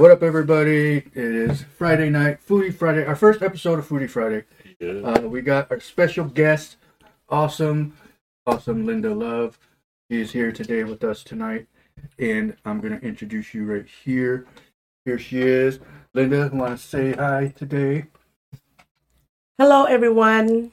What up, everybody? It is Friday night, Foodie Friday, our first episode of Foodie Friday. Yeah. Uh, we got our special guest, awesome, awesome Linda Love. She is here today with us tonight, and I'm going to introduce you right here. Here she is. Linda, want to say hi today? Hello, everyone.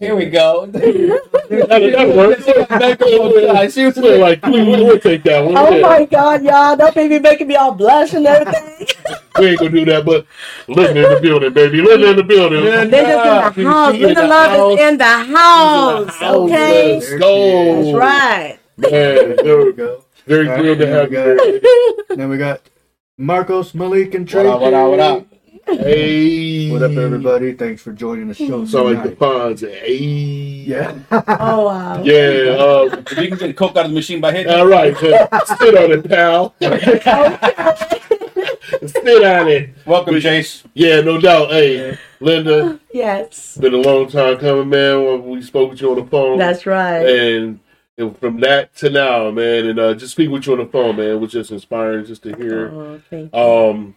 Here we go. That, that works. I see what We're like, we, we, we'll take that one. Oh Yeah. my God, y'all! That baby making me all blush and everything. We ain't gonna do that, but living in the building, baby. Living in the building. Yeah. Linda's in the house. She in Linda the Love house. is in the house. Okay, Let's go. that's right. Man, There we go. very All thrilled right, to have we you. got- Then we got Marcos, Malik, and Trey. What up, what up, what up? Hey. What up, everybody? Thanks for joining the show. Sound like the tonight. Fonz. Hey. Yeah. Oh wow. Yeah. Um, If you can get the coke out of the machine by hitting all right. so Sit on it, pal. Sit on it. Welcome, Chase. Yeah, no doubt. Hey, Linda, Yes, been a long time coming, man. When We spoke with you on the phone. that's right. and, and from that to now, man, and uh, just speak with you on the phone, man, was just inspiring just to hear Oh, thank you. um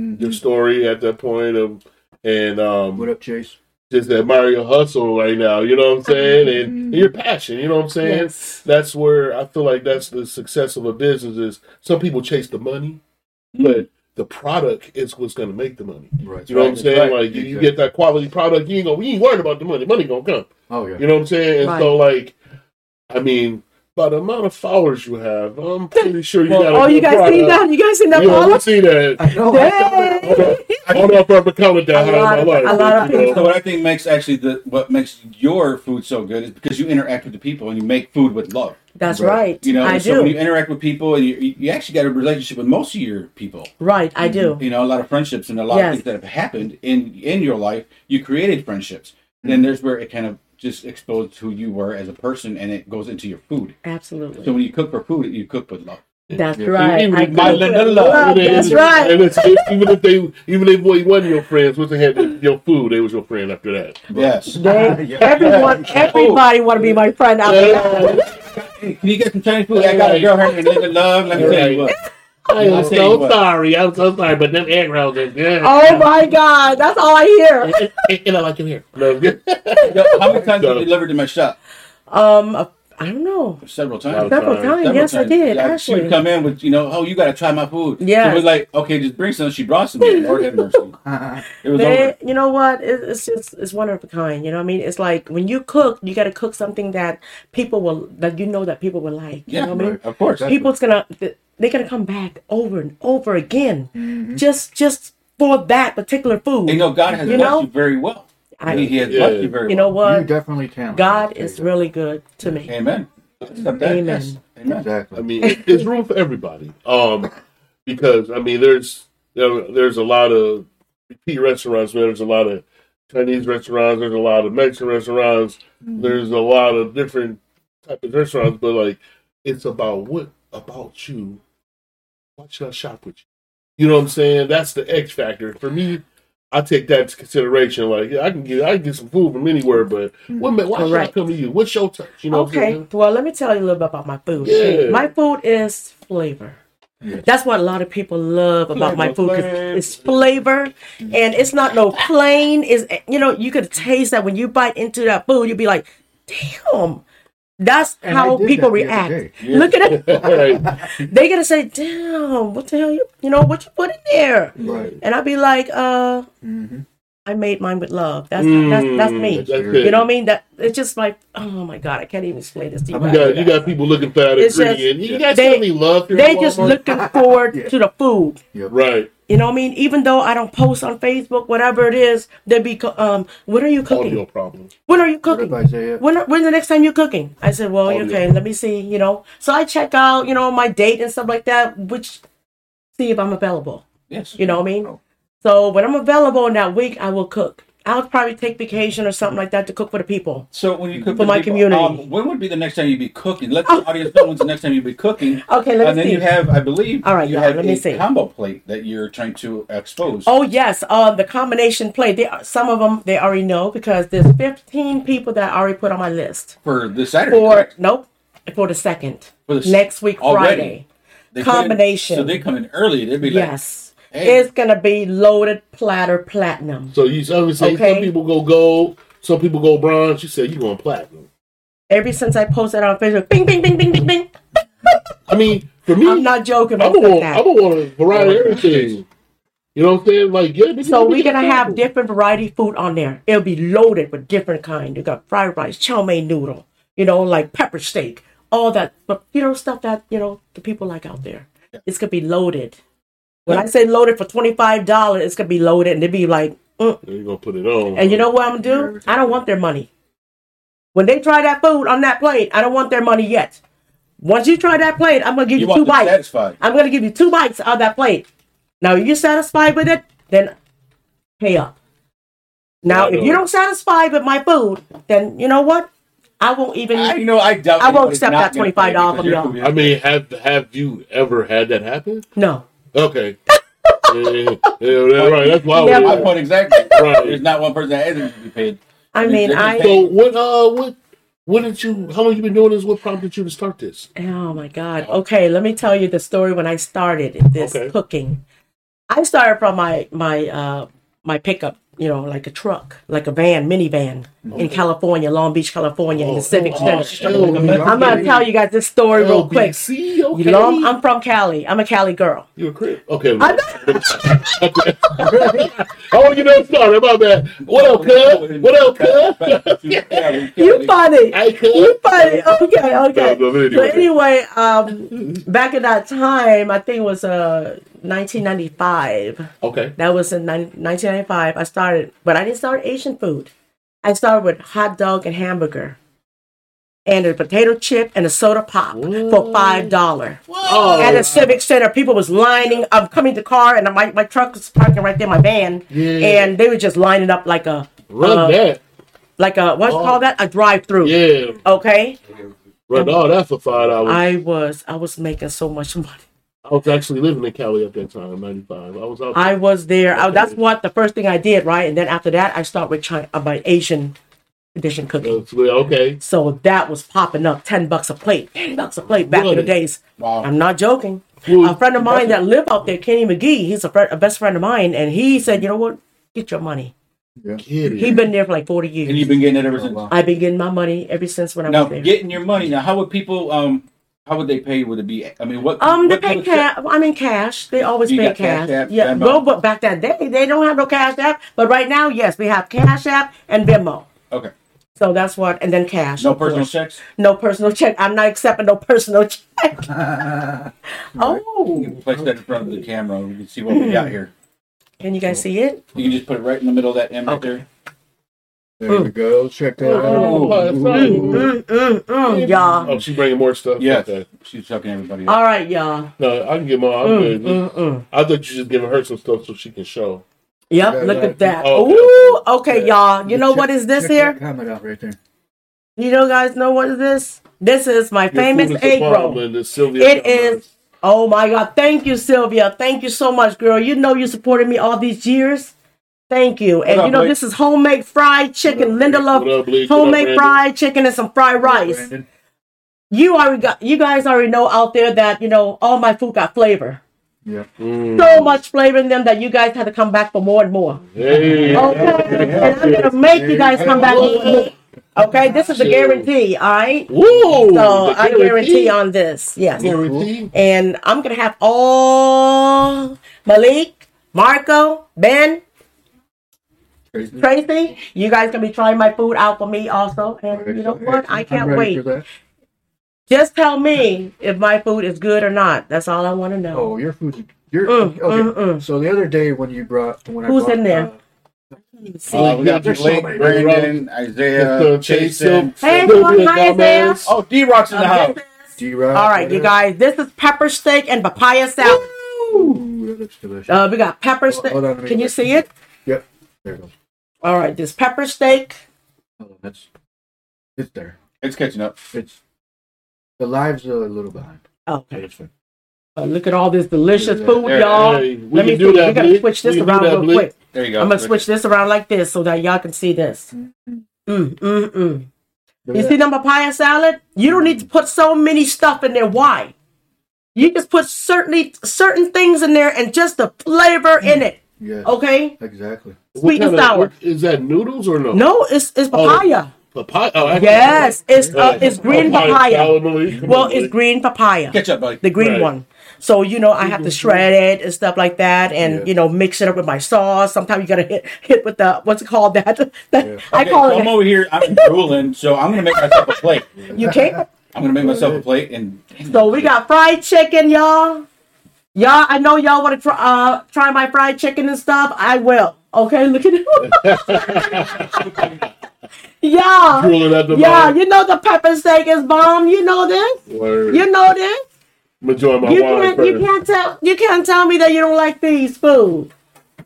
Mhm. your story at that point of and um What up, Chase? just admire your hustle right now, you know what I'm saying? And, and your passion, you know what I'm saying? Yes. That's where I feel like that's the success of a business is some people chase the money, Mm-hmm. but the product is what's gonna make the money. Right. You know what I'm saying? right. Like you, you get that quality product, you ain't gonna you ain't worried about the money. Money gonna come. Oh yeah. You know what I'm saying? And so, like, I mean, by the amount of followers you have, I'm pretty sure you Well, got. a Oh, you guys see product. that? You guys seen that You know, I see that. I know. Yay! On, I don't know if I've counted that A high in lot my of- life. a lot of you know? people- So what I think makes actually the what makes your food so good is because you interact with the people and you make food with love. That's Right. right. You know, I so do. when you interact with people and you, you actually got a relationship with most of your people. right, I do. You know, a lot of friendships and a lot Yes. of things that have happened in in your life. You created friendships. Mm-hmm. Then there's where it kind of just exposed who you were as a person, and it goes into your food. Absolutely. So when you cook for food, you cook with love. That's Yeah. right. Even I cook My with love. Love. And That's it's- right. And it's, even if they, even if they wasn't your friends, once they had the, your food, they was your friend after that. Yes. They, Yeah. everyone, oh. everybody want to be my friend out there. Hey, can you get some Chinese food? I got a girl her name Linda Love. Let me tell you what. I am I'll tell you so what. sorry. I'm so sorry, but them egg rolls are good. Oh my God, that's all I hear. And, and, and I like it here. No, good. Yo, how many times have you delivered to my shop? Um, uh, I don't know. Several Several times. Several times. times. Several Yes, I times. did. Yeah, She actually. would come in with, you know, oh, you got to try my food. Yeah. So we're like, okay, just bring some. She brought some. Lord have mercy. It was They, over. you know what? It, it's just it's one of a kind. You know what I mean? It's like when you cook, you got to cook something that people will that you know that people will like. You Yeah, know what I mean? of course. Exactly. People's gonna they're gonna come back over and over again, Mm-hmm. just just for that particular food. You know, God has You blessed know? you very well. I- he, he has Yeah. blessed you very you know well. You definitely talented. God is really good to me. Amen. That. Amen. Yes. Amen. Exactly. I mean, it, it's room for everybody. Um, because I mean, there's there, there's a lot of repeat restaurants, man. There's a lot of Chinese restaurants. There's a lot of Mexican restaurants. There's a lot of different type of restaurants, but like, it's about what about you? Why should I shop with you? You know what I'm saying? That's the X factor for me. I take that into consideration. Like, I can get I can get some food from anywhere, but mm-hmm. what, ma- why should I come to you? What's your touch? You know what I'm Okay, saying? well, let me tell you a little bit about my food. Yeah. My food is flavor. Yes. That's what a lot of people love about my food Flavor, it's flavor and it's not no plain. Is you know you could taste that when you bite into that food, you'd be like, "Damn." That's And how people that react. day. Look at it. Right. they gonna say, "Damn, what the hell you you know what you put in there?" Right. And I'd be like, "Uh, Mm-hmm. I made mine with love. That's that's that's me." Mm, That's You You know what I mean? That it's just like, oh my god, I can't even explain this to you. You guys. got you got people looking for that It's just- you guys they- tell me love. They just looking forward Yeah. to the food. right. You know what I mean? Even though I don't post on Facebook, whatever it is, they be co- um, when are you cooking? Audio problem. When are you cooking? if I say it? When when's the next time you're cooking? I said, well, Audio. okay, let me see. You know, so I check out, you know, my date and stuff like that, which see if I'm available. Yes. You know what I mean? So when I'm available in that week, I will cook. I'll probably take vacation or something like that to cook for the people. So when you cook For my people, community. um, when would be the next time you'd be cooking? Let the audience know when's the next time you'd be cooking. Okay, let and me then you have, I believe, All right, you have let me a see. combo plate that you're trying to expose. Oh yes, uh, the combination plate. They, some of them they already know because there's 15 people that I already put on my list for this Saturday. for correct? nope for the second For the next week already? Friday. They in- combination. so they come in early. They'd be like, yes, hey, it's gonna be loaded platter platinum. So you obviously say Okay. some people go gold, some people go bronze. You said you going platinum. Ever since I posted on Facebook, bing, bing, bing, bing, bing, bing. I mean, for me, I'm not joking I'm gonna want. I'm gonna want a variety of everything. You know what I'm saying? Like, yeah. So we're gonna have nigga. different variety food on there. It'll be loaded with different kind. You got fried rice, chow mein noodle, you know, like pepper steak, all that, but you know, stuff that you know the people like out there. It's gonna be loaded. When I say loaded for twenty five dollars, it's gonna be loaded, and they be like, mm. You're gonna put it on. and you know what I'm gonna do? I don't want their money. When they try that food on that plate, I don't want their money yet. Once you try that plate, I'm gonna give you you, two bites. satisfied. I'm gonna give you two bites of that plate. Now, you satisfied with it? Then pay up. Now, if you don't satisfy with my food, then you know what? I won't even. I, you know, I doubt. I won't accept that $25 because from y'all. I mean, have have you ever had that happen? no. Okay. yeah, yeah, yeah, right. That's why. Yeah, we- my point exactly. Right. There's not one person that hasn't to be paid. I mean, I. So what? Uh, what? What did you? How long you been doing this? What prompted you to start this? Oh my God. Okay, let me tell you the story when I started this Okay. cooking. I started from my my uh my pickup, you know, like a truck, like a van, minivan in California, Long Beach, California, in the Civic oh, Center. oh, I'm gonna tell you guys this story real quick. Okay. You know, I'm from Cali. I'm a Cali girl. You a crib? Okay. I'm okay. I want to get that started. My bad. What up, cuz? What up, cuz? You funny. You funny. Okay, okay. No, no, So anyway. anyway, um, back in that time, I think it was uh 1995. Okay. That was in nine- 1995. I started, but I didn't start Asian food. I started with hot dog and hamburger, and a potato chip and a soda pop for five dollar. Oh, At the Civic Center, people was lining. I'm coming to car, and my my truck was parking right there, my van, Yeah. and they were just lining up like a run uh, that. like a what's Oh. called that a drive through. Yeah. Okay, Run all that for five. I, I was I was making so much money. Was actually living in Cali at that time, 95. I was out I was there. I, that's what the first thing I did, right? And then after that, I start with China, uh, my Asian tradition cooking. there. Okay. So that was popping up, ten bucks a plate, ten bucks a plate back in the days. Wow. I'm not joking. Well, A friend of mine that lived out there, Kenny McGee, he's a, friend, a best friend of mine, and he said, "You know what? Get your money." Kid, He's been there for like forty years. And years. you've been getting it ever since. I've been getting my money ever since when I Now, was there. getting your money. Now, how would people? Um, how would they pay? Would it be? I mean, what? Um, they pay kind of check- cash. I mean, cash. They always You pay got Cash cash. App, yeah. Venmo? Well, but back that day, they don't have no cash app. But right now, yes, we have cash app and Venmo. Okay. So that's what, and then cash. No personal course. checks. No personal check. I'm not accepting no personal check. oh, Place that in front of the camera. We can see what we got here. can you guys see it? You can just put it right in the middle of that M right Okay. there. There we go. Check that out. Oh, Mm, mm, mm, mm, y'all. Oh, she's bringing more stuff. Yes. Okay. She's sucking everybody up. All right, y'all. No, I can get more. I'm good. I thought you just giving her some stuff so she can show. Yep, Yeah, look yeah. at that. Oh, okay, Ooh, okay, Yeah. y'all. You know Check- what is this here? Comment out right there. You know, guys know what is this? This is my Your famous food is egg roll. bomb, and the Sylvia It is. Oh my God! Thank you, Sylvia. Thank you so much, girl. You know you supported me all these years. Thank you. And up, you know Blake? this is homemade fried chicken. Linda love up? What up, homemade Brandon? fried chicken and some fried rice. You already got. You guys already know out there that you know all my food got flavor. Yeah. Mm. So much flavor in them that you guys had to come back for more and more. Hey. Okay, and I'm gonna make you guys come back. more. Okay, this is a guarantee. All right. Woo! So I guarantee on this. Yes. Guarantee. and I'm gonna have all Malik, Marco, Ben, Tracy. Tracy. You guys gonna be trying my food out for me also, and you know what? I can't wait. Just tell me if my food is good or not. That's all I want to know. Oh, your food. Your Mm, okay. mm, mm. So the other day when you brought when Who's I brought, in there? uh, See. Uh, we got There's so Blake, many. Brandon, Isaiah, Chase Jason. Hey, Sylvia everyone, hi, Isaiah. Oh, D Rock's in the house. D-Rock, All right, you guys. This is pepper steak and papaya salad. Ooh, that looks delicious. Uh, we got pepper steak. Hold on, let me Can you see it? Yep. There it goes. All right, this pepper steak. On, that's it's there. It's catching up. It's the lives are a little behind. Okay. Uh, look at all this delicious Yeah, food, there, y'all. Hey, we Let me can see. do We gotta Bleak. switch this We around real Bleak. quick. There you go. I'm gonna switch this around like this so that y'all can see this. Mm, mm, mm. You see the papaya salad? You don't need to put so many stuff in there. Why? You just put certainly certain things in there and just the flavor in it. Yes. Okay, Exactly. What sweet and kind of- sour. what- Is that noodles or no? No, it's it's papaya. Papaya. Oh, actually- Yes, it's uh, it's green papaya. salad, Malik. Well, it's green papaya. Catch up, buddy. the green Right. one. So you know, I have to shred it and stuff like that, and Yeah. you know, mix it up with my sauce. Sometimes you gotta hit hit with the what's it called that? that I Okay, call so I'm over here. I'm drooling, so I'm gonna make myself a plate. You can't. I'm gonna make myself a plate, and So we got fried chicken, y'all. Y'all, I know y'all want to try uh, try my fried chicken and stuff. I will. Okay, look at it. yeah, Drooling at the yeah. You know the pepper steak is bomb. You know this. Word. You know this. I'm enjoying my You wine can't. You can't tell. You can't tell me that you don't like these food.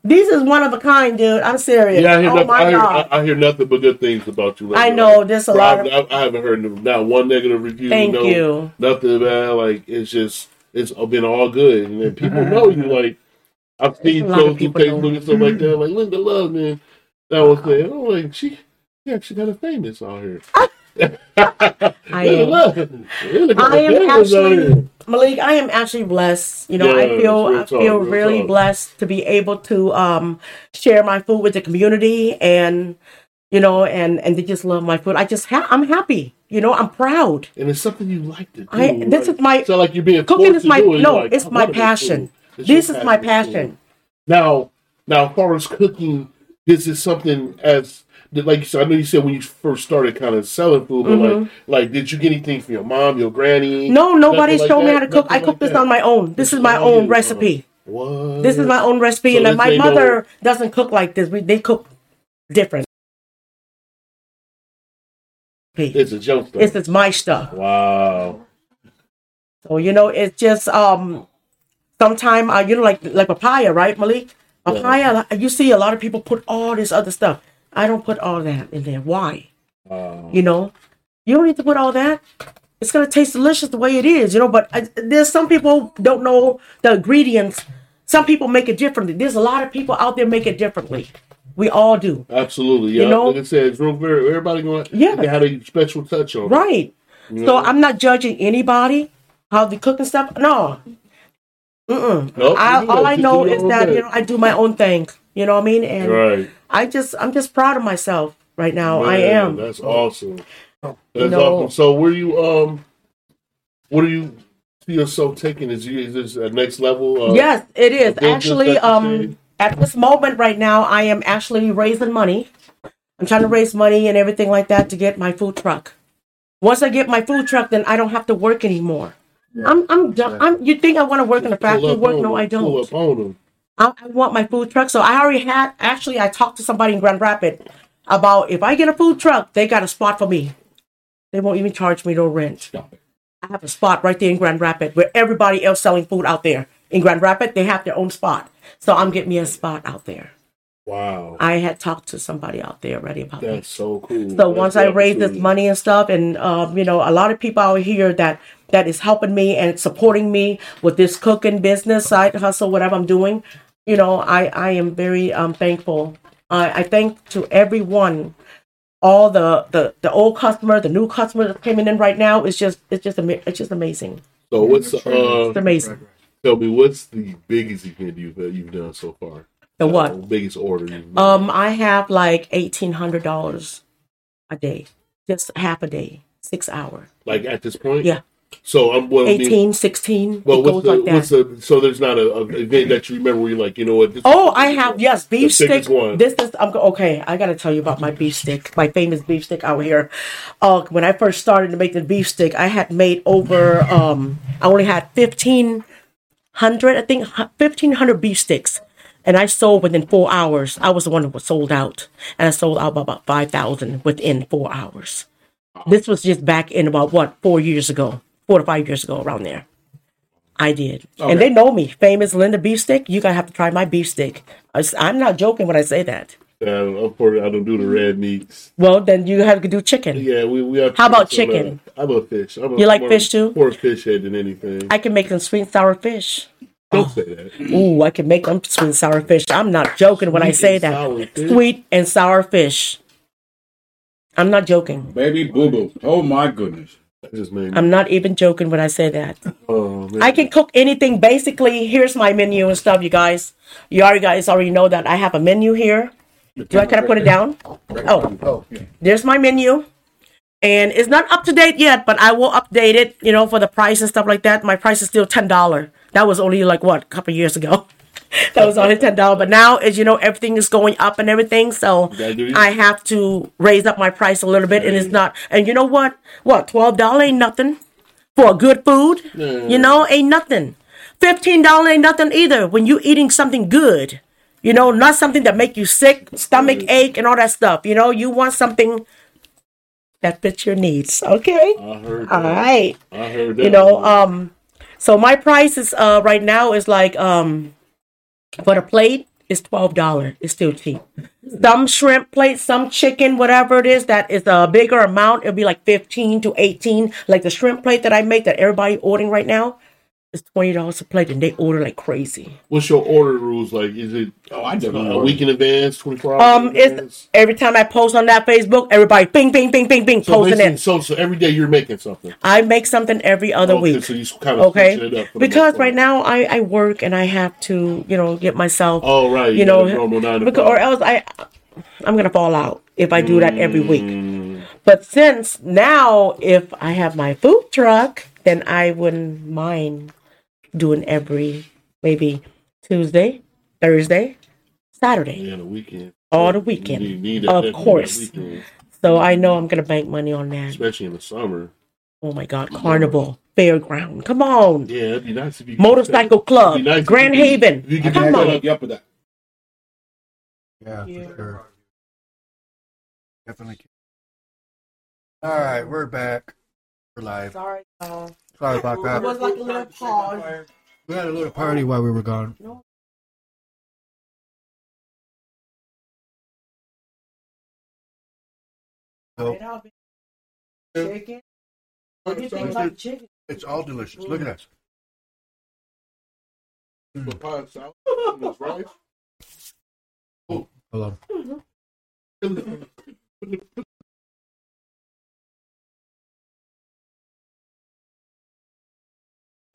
These is one of a kind, dude. I'm serious. Yeah, I hear, oh nothing, my I, hear, god. I, I hear nothing but good things about you. I know there's a lot of. I, haven't heard not one negative review. Thank no, you. Nothing bad. Like it's just it's been all good, and people know you. Like I've seen A lot shows on people know. Facebook and stuff like that. Like Linda Love, man, that was there. I'm like she, she actually got a famous out here. I am. Love. Linda got I a am actually. Malik. I am actually blessed. You know, I feel I talk, feel real really talk. blessed to be able to um share my food with the community and you know and and they just love my food. I just ha- I'm happy. You know, I'm proud. And it's something you like to do. I this like, is my it's not like you're being cooking is my do it. You're no. like, it's my passion. food. It's This is my passion. Now, now, as far as cooking, this is something as like you said. I know you said when you first started kind of selling food, but like, like, did you get anything from your mom, your granny? Mm-hmm. No, nobody like showed me how to cook. I Nothing cook like this that? on my own. This is my own recipe. What? This is my own recipe, So and my no- mother doesn't cook like this. We they cook different. It's a joke. It's it's my stuff. wow. So you know, it's just um, sometime uh, you know, like like papaya, right, Malik? Papaya. You see, a lot of people put all this other stuff. I don't put all that in there. Why? Wow. You know, you don't need to put all that. It's gonna taste delicious the way it is, you know. But uh, there's some people don't know the ingredients. Some people make it differently. There's a lot of people out there make it differently. We all do, Absolutely. Yeah. You know- like I said, it's real. Very, everybody going. Yeah. They had a special touch on. right? You So know? I'm not judging anybody how they cook and stuff. No, Mm-mm. Nope, I, all I know is that own you know I do my own thing. You know what I mean? And Right. I just I'm just proud of myself right now. I am. That's awesome. That's You know- awesome. So, where you um, what do you see yourself taking? Is you is this a next level? Uh, yes, it is actually. Um, at this moment right now, I am actually raising money. I'm trying to raise money and everything like that to get my food truck. Once I get my food truck, then I don't have to work anymore. I'm I'm done. I'm. You think I want to work in a factory? Work? No, them. I don't. up on them. I, I want my food truck. So I already had actually I talked to somebody in Grand Rapids about if I get a food truck, they got a spot for me. They won't even charge me no rent. I have a spot right there in Grand Rapids where everybody else selling food out there in Grand Rapids, they have their own spot. So I'm getting me a spot out there. Wow, I had talked to somebody out there already about that. that's so cool. So That's once I raise this money and stuff, and um, you know, a lot of people out here that that is helping me and supporting me with this cooking business, side hustle, whatever I'm doing. You know, I I am very um thankful. I I thank to everyone, all the the the old customer, the new customer that's coming in right now. It's just it's just ama- it's just amazing. So what's the, uh? It's amazing. Tell me what's the biggest event you've uh, you've done so far? The what? Biggest order? Um, I have like eighteen hundred dollars a day, just half a day, six hour, like at this point. yeah. So I'm well. I mean, 18, 16. well, what's the like that. what's the so there's not a, a event that you remember where you're like you know what? This Oh, I have yes, beef stick. one. This is I'm okay. I gotta tell you about my beef stick, my famous beef stick out here. Uh, when I first started to make the beef stick, I had made over. Um, I only had fifteen hundred, I think fifteen hundred beef sticks, and I sold within four hours. I was the one that was sold out, and I sold out about five thousand within four hours. This was just back in about what four years ago, four to five years ago, around there. I did, and they know me, famous Linda beef stick. You gotta have to try my beef stick. I'm not joking when I say that. Uh, unfortunately, I don't do the red meats. Well, then you have to do chicken. Yeah, we we have. How about chicken? I love fish. I'm a, You like more- fish too? More fish head than anything. I can make some sweet and sour fish. Don't say that. Ooh, I can make them sweet and sour fish. I'm not joking when I say that. fish? Sweet and sour fish. I'm not joking. Baby boo boo. Oh my goodness. Just made me. I'm not even joking when I say that. oh, man. I can cook anything. Basically, here's my menu and stuff, you guys. You already guys already know that I have a menu here. Do I kind of put it down? Oh. oh, Oh, yeah. there's my menu. And it's not up to date yet, but I will update it, you know, for the price and stuff like that. My price is still ten dollar. That was only like what, a couple years ago. that was only ten dollar. But now as you know, everything is going up and everything. So gotta do it. I have to raise up my price a little bit and it's not and you know what? What, twelve dollar ain't nothing for good food? You know, ain't nothing. Fifteen dollar ain't nothing either when you eating something good. You know, not something that make you sick, stomach ache, and all that stuff. You know, you want something that fits your needs. Okay. I heard. All that. right. I heard that. You know, um, so my price is uh right now is like um for the plate is twelve dollar. It's still cheap. Some shrimp plate, some chicken, whatever it is that is a bigger amount, it'll be like fifteen to eighteen. Like the shrimp plate that I make that everybody ordering right now is twenty dollars a plate, and they order like crazy. What's your order rules like? Is it Oh, I definitely a week in advance, twenty four hours? Um, it's advance? every time I post on that Facebook, everybody bing, bing, bing, bing, bing, so posting it. So so every day you're making something. I make something every other Okay, week. So you kind of Okay, it up because right now I I work and I have to you know get myself Oh right. you know, got a normal nine to because, or else I, I'm gonna fall out if I do that every week. Mm, But since now, if I have my food truck, then I wouldn't mind doing every maybe Tuesday, Thursday, Saturday, yeah, the weekend. all the You weekend. need- need Of that- that course. weekend, So I know I'm gonna bank money on that. especially in the summer. Oh my God, Carnival, Fairground, come on, Yeah, it'd be nice if you Motorcycle Club, It'd be nice if Grand you Haven. if you I could can Come on. that. you up with that. Yeah, Yeah. for sure. Definitely. All right, we're back. We're live. Sorry, uh, Sorry about that. it was like a little pause. We had a little party while we were gone. No. So Chicken. What do you think about chicken? it's all delicious. Look at that. But pie salad and this rice. Hello.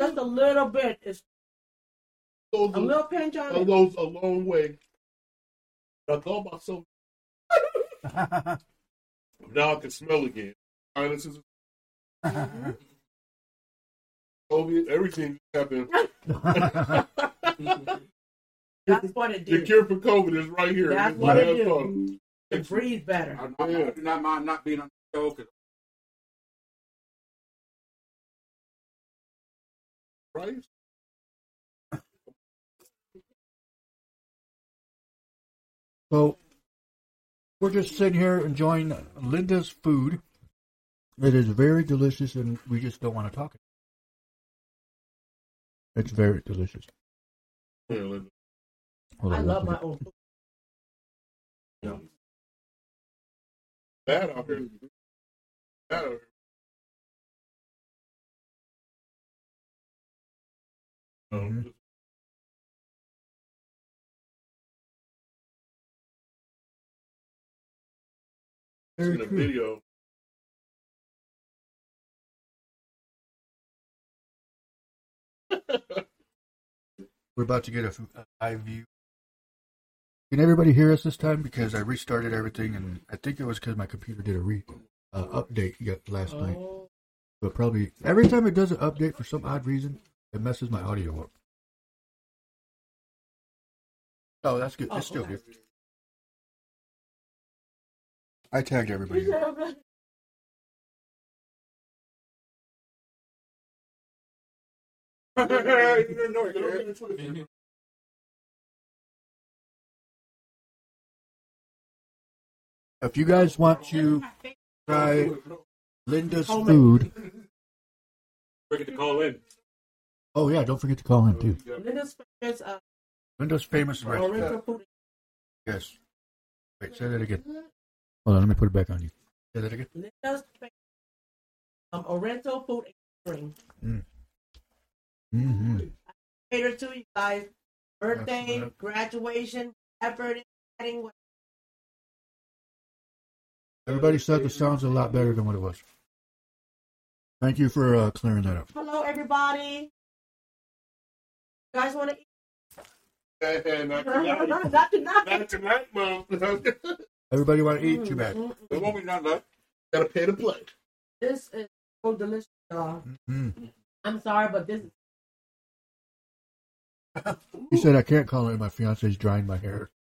Just a little bit. It's Goes a a, little pinch on it. goes a long way. I thought about so now I can smell again. Sinuses, COVID, everything happened. That's what it did. The cure for COVID is right here. That's what it right do. on. It breathes better. I, I, I do not mind not being on the show 'cause Right? So we're just sitting here enjoying Linda's food. It is very delicious, and we just don't want to talk. It's very delicious. Yeah, Linda. Hold I on, love my own food. Bad out here. Bad out here. Um, in Very the video. We're about to get a, live view. Can everybody hear us this time? Because I restarted everything, and I think it was because my computer did a re uh, update yet last night. Oh, But probably every time it does an update for some odd reason, it messes my audio up. Oh, that's good. It's still good. I tagged everybody. If you guys want to try Linda's food, forget to call in. Oh yeah, don't forget to call in too. Linda's famous uh, Linda's famous restaurant. Yes. Wait, say that again. Hold on, let me put it back on you. Say that again. Linda's famous um, oriental food and catering. Mm. Mm-hmm. Cater to you guys. Birthday, graduation, effort, wedding. Everybody said the sound's a lot better than what it was. Thank you for uh, clearing that up. Hello, everybody. You guys want to eat? Hey, not tonight. Not tonight. Not tonight, mom. Everybody want to eat? Too bad. It won't be not left. Gotta pay the play. This is so delicious, y'all. Mm. I'm sorry, but this is He said I can't call it. My fiance's drying my hair.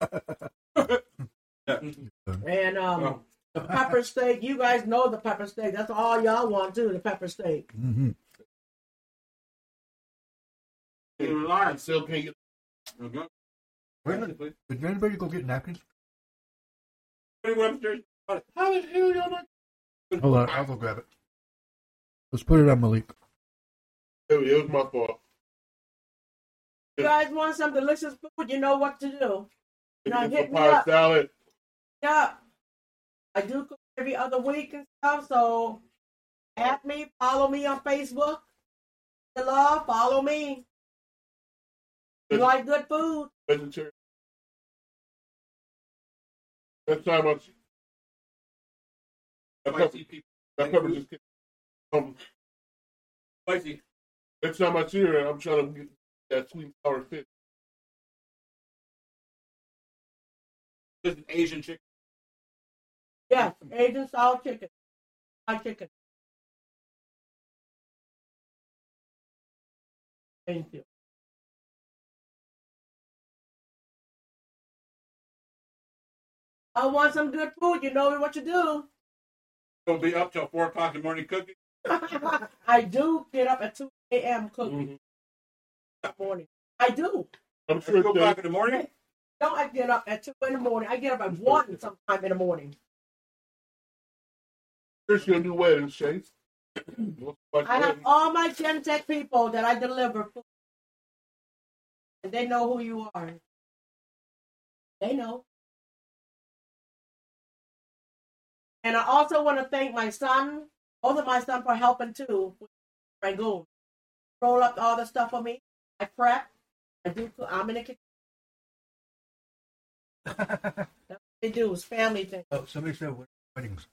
and um the pepper steak. You guys know the pepper steak. That's all y'all want too. The pepper steak. hmm You're I lying. still can't get. Mm-hmm. Okay. Wait, did anybody go get napkins? How the hell y'all not? Hold on, I'll go grab it. Let's put it on Malik. It was- it was my fault. You guys want some delicious food? You know what to do. Now It's hit me papaya up. salad. Yeah, I do cook every other week and stuff. So add me, follow me on Facebook. The love, follow me. You like good food? vegetarian. Next time I see that pepper, Spicy people. that pepper just came- um. Spicy. Next time I see her, I'm trying to get that sweet and sour fish. This is Asian chicken. Yes, Asian style chicken. Fried chicken. Thank you. I want some good food. You know what you do. We'll be up till four o'clock in the morning cooking. I do get up at 2 a.m. cooking Mhm. morning. I do. I'm At sure two o'clock that in the morning. Don't I get up at 2 in the morning? I get up at 1 sometime in the morning. Chris, your new wedding, Chase. I have all my Gentex people that I deliver food. And they know who you are. They know. And I also want to thank my son, both of my sons for helping too. with Rangoon. Roll up all the stuff for me. I prep. I do. cook. I'm in the kitchen. That's what they do. It's family thing. Oh, somebody said weddings.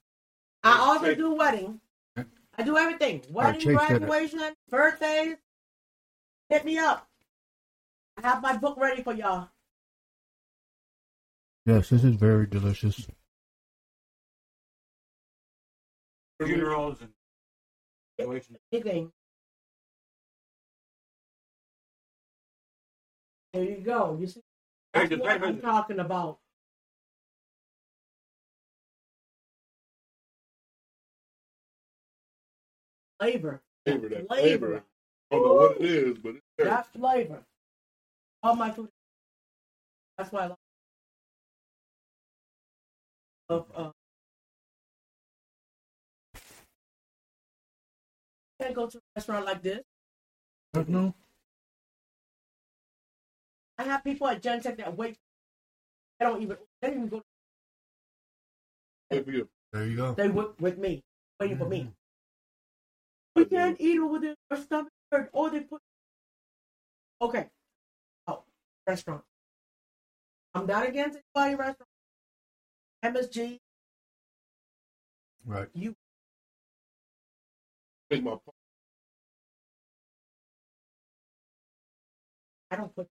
I also Great. do wedding. Okay. I do everything. right, Wedding, Chase said it. graduation, birthdays. Hit me up. I have my book ready for y'all. Yes, this is very delicious. Funerals and graduations. Anything. There you go. You see, that's the what thing I'm is- talking about. Flavor. flavor. That Flavor. flavor. I don't know what it is, but it's there. That flavor. All my food. That's why I love. Of uh. Can't go to a restaurant like this. But no, I have people at Gentex that wait. They don't even. They don't even go. Good for you. there you go. They work with me, waiting for me. Mhm. We can't eat over there. Our stomach hurt. Or they put. Okay. Oh, restaurant. I'm not against anybody restaurant. MSG. Right. You Make my I don't put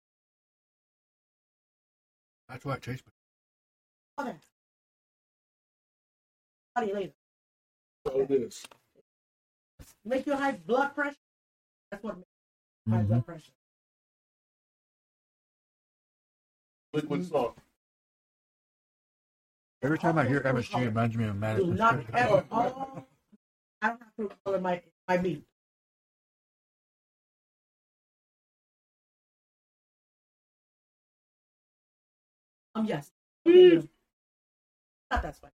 That's why Chase. okay. How do you later? all this. Make you high blood pressure. That's what makes high blood mm-hmm. pressure. Liquid mm-hmm. salt. Every time I hear MSG, it reminds me of Madison. Do Madison. not ever. Oh, I don't have to color my my meat. Um, yes. Mm. Not that spicy.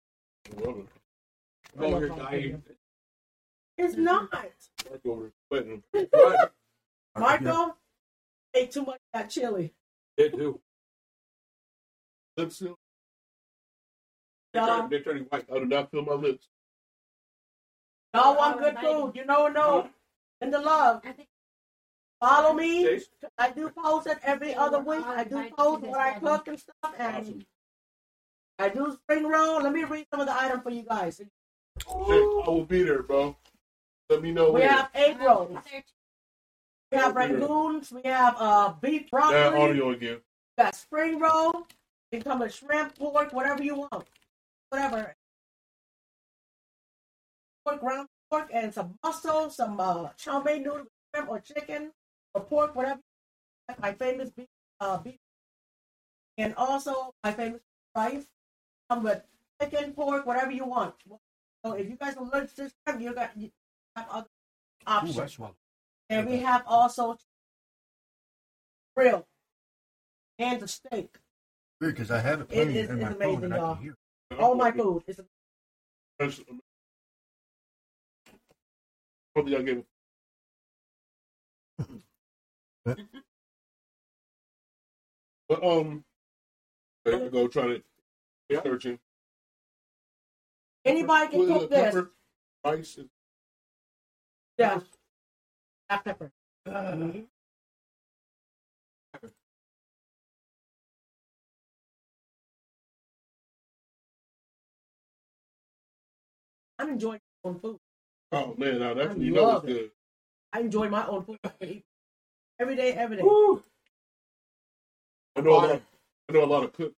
Love it. Oh, you're jalapeno. dying. It's not. Mark over it. Sweating. What? Marco ate too much of that chili. It do. Lips seal. They're Y'all, turning- They're turning white. I do not feel my lips. y'all want good food. You know, no. In the love. Follow me. I do post it every other week. I do post what I cook and stuff. And I do spring roll. Let me read some of the items for you guys. Shit, I will be there, bro. Let me know. We when. have egg rolls. We have rangoons. We have uh beef broccoli. that audio again. We got spring roll. You can come with shrimp, pork, whatever you want. Whatever. Pork, ground pork, and some mussel, some uh, chow mein noodle, shrimp or chicken or pork, whatever. My famous beef, uh, beef. And also my famous rice. Come with chicken, pork, whatever you want. So if you guys are allergic to shrimp, you got you have other options. And we have also grill and the steak. Weird, because I have it It playing is- in my it's phone amazing, and y'all. can hear. it. All my food is That's- Probably I gave What? But um, there you go. Try to searching. anybody can cook this. pepper, rice. and- Yeah, black pepper. I'm enjoying my own food. Oh man, now that's I you know it's good. I enjoy my own food. I can eat Every day, every day. Woo. I know a lot. I know a lot of cooks.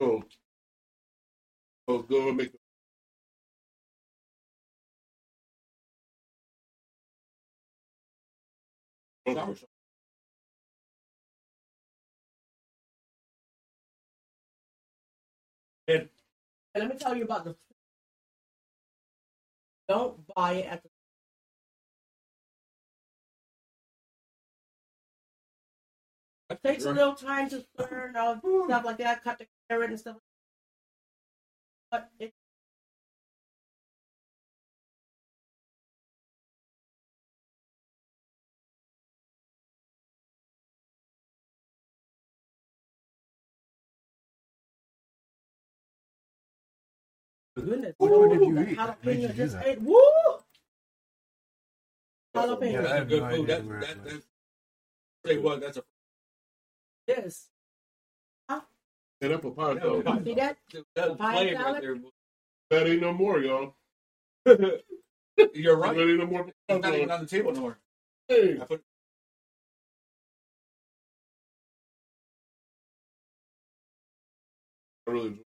Oh, oh, go and make. Okay. And let me tell you about the. Don't buy it at the. It takes a little time to learn uh, stuff like that, cut the carrot and stuff. But it, goodness, What you know, did you that eat that you jalapeno just ate. Woo! Jalapeno. Yeah, I That's have good no food. idea That, where that, it was. that, say what? That's a Yes. And apple pie, though. Yeah. See that? that's Pie flame right there. That ain't no more, y'all. You're right. That ain't no more. It's not even on the table no more. Hey, I put I really enjoy.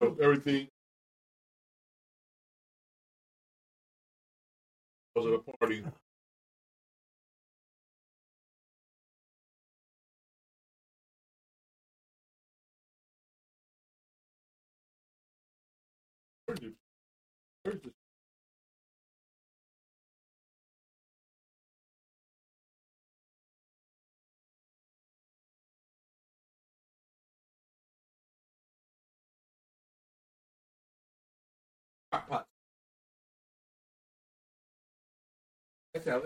So oh, everything was at a party. Pot. Have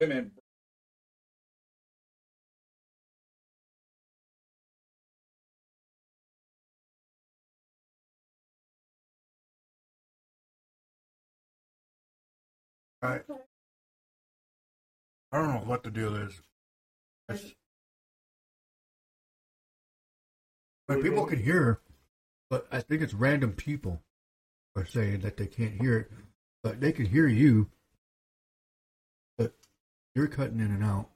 it. I, I don't know what the deal is. It's, but people can hear, but I think it's random people are saying that they can't hear it, but they can hear you. But you're cutting in and out.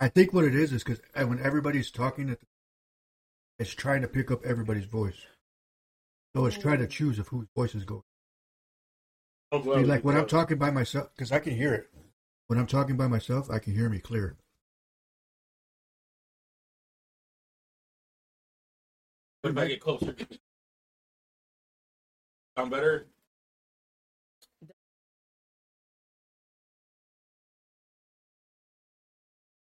I think what it is is because uh, when everybody's talking, it's trying to pick up everybody's voice. So it's trying to choose of whose voice is going. I'm glad See, like when I'm talking by myself, because I can hear it. When I'm talking by myself, I can hear me clear. what if I get closer? Sound better?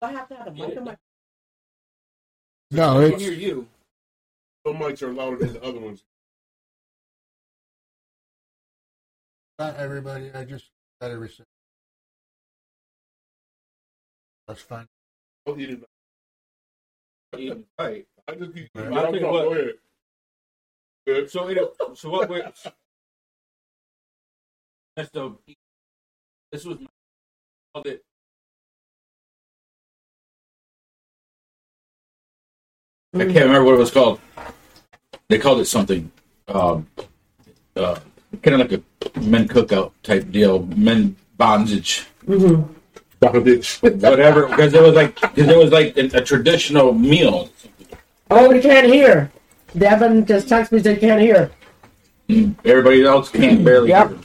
I have to have a mic on my. No, I can hear you. Some mics are louder than the other ones. Not everybody. I just got every single. That's fine. Don't eat it. It. Right. I just keep. Right. I don't know. Go. Good. So it, so what? Wait, that's the. This was my. it I can't remember what it was called. They called it something. Um, uh, kind of like a men cookout type deal, men bondage, mm-hmm. Bondage. whatever. Because it was like because it was like a, a traditional meal. Oh, you can't hear. Devin just texted me they can't hear. Everybody else can't barely. Yep. hear.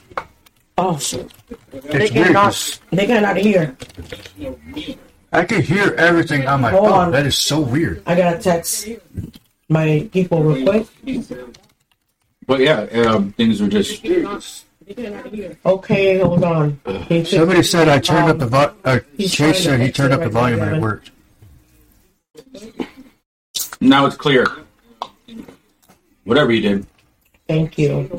Oh, shit. They It's weird. cannot. 'cause They cannot hear. I can hear everything on my Hold phone. on. That is so weird. I gotta text my people real quick. But yeah, um, things were just. Okay, hold on. He Somebody said I turned up the vo- uh, Chase said he turned up the volume and it worked. Now it's clear. Whatever you did. Thank you.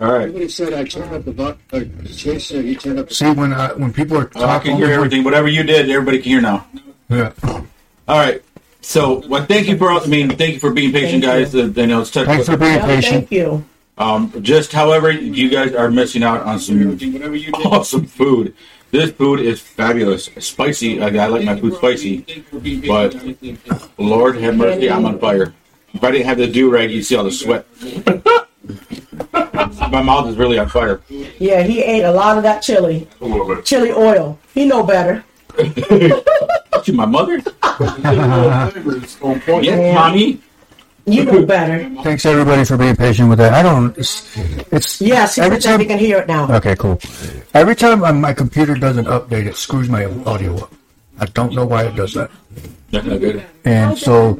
All right. Somebody said I turned up the vo- uh, Chase said he turned up. See when uh, when people are I talking, can hear everything. Whatever you did, everybody can hear now. Yeah. All right. So, well, thank you for. I mean, thank you for being patient, Thank guys. Uh, I know it's tough. Thanks for being Yeah, patient. thank you. Um, just however, you guys are missing out on some awesome food. This food is fabulous, spicy. Like, I like my food spicy, but Lord have mercy, I'm on fire. If I didn't have the do rag, you'd see all the sweat. my mouth is really on fire. Yeah, he ate a lot of that chili, Come on, man. chili oil. He know better. What, you, my mother? Flavors on point. Yes, Yeah. mommy. You know better. Thanks everybody for being patient with that. I don't. It's, it's Yes, he every time that he time. can hear it now. Okay, cool. Every time um, my computer doesn't update, it screws my audio up. I don't know why it does that. That's not. And so,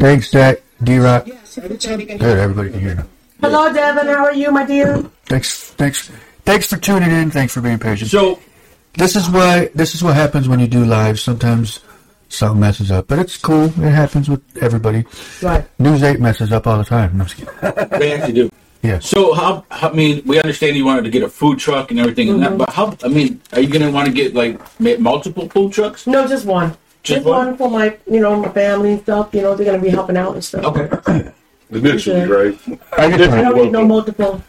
thanks, Zach, D Rock. Good, everybody can hear now. Hello, Devin. How are you, my dear? Thanks, thanks, thanks for tuning in. Thanks for being patient. So, This is why this is what happens when you do live. Sometimes something messes up, but it's cool. It happens with everybody. Right. News eight messes up all the time. No, I'm just kidding. they actually do. Yeah. So how, how? I mean, we understand you wanted to get a food truck and everything, and that, mm-hmm. but how? I mean, are you gonna want to get like multiple food trucks? No, just one. Just Just, one? one? for my, you know, my family and stuff. You know, they're gonna be helping out and stuff. Okay. Initially, right? I just I don't need no multiple.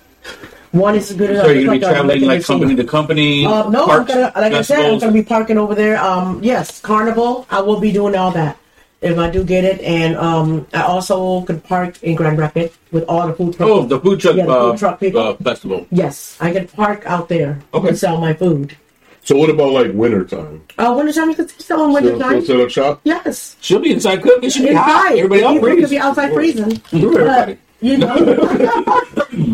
One is good enough. So you're gonna be It's like a- traveling like like company to company? Uh, no, I'm parks, gonna, like I said, I'm gonna be parking over there. Um, yes, Carnival. I will be doing all that if I do get it, and um, I also could park in Grand Rapids with all the food trucks. Oh, the food truck, Yeah, the uh, food truck people. uh, festival. Yes, I can park out there Okay. and sell my food. So what about like winter time? Uh, wintertime, you can sell in Still, wintertime. still set up shop? Yes. She'll be inside cooking. She'll be hot. Inside. Everybody else You could be outside freezing. Screw everybody. But, you know,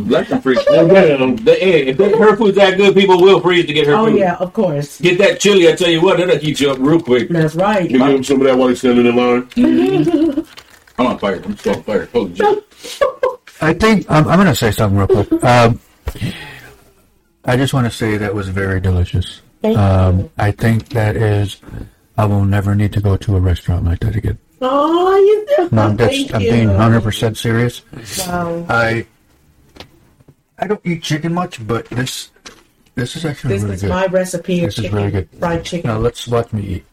Let them freeze. The- if they- her food's that good, people will freeze to get her oh food. yeah, of course. Get that chili. I tell you what, that'll heat you up real quick. That's right. You give them some of that while he's standing in line? I'm on fire. I'm still on fire. Holy shit. I think I'm, I'm going to say something real quick. Um, I just want to say that was very delicious. Thank Um, I think that is. I will never need to go to a restaurant like that again. Oh, you do. No, I'm, that's, Thank I'm being 100 percent serious. Wow. I I don't eat chicken much, but this this is actually This really is good. my recipe of This is chicken, really good. fried chicken. Now let's watch me eat.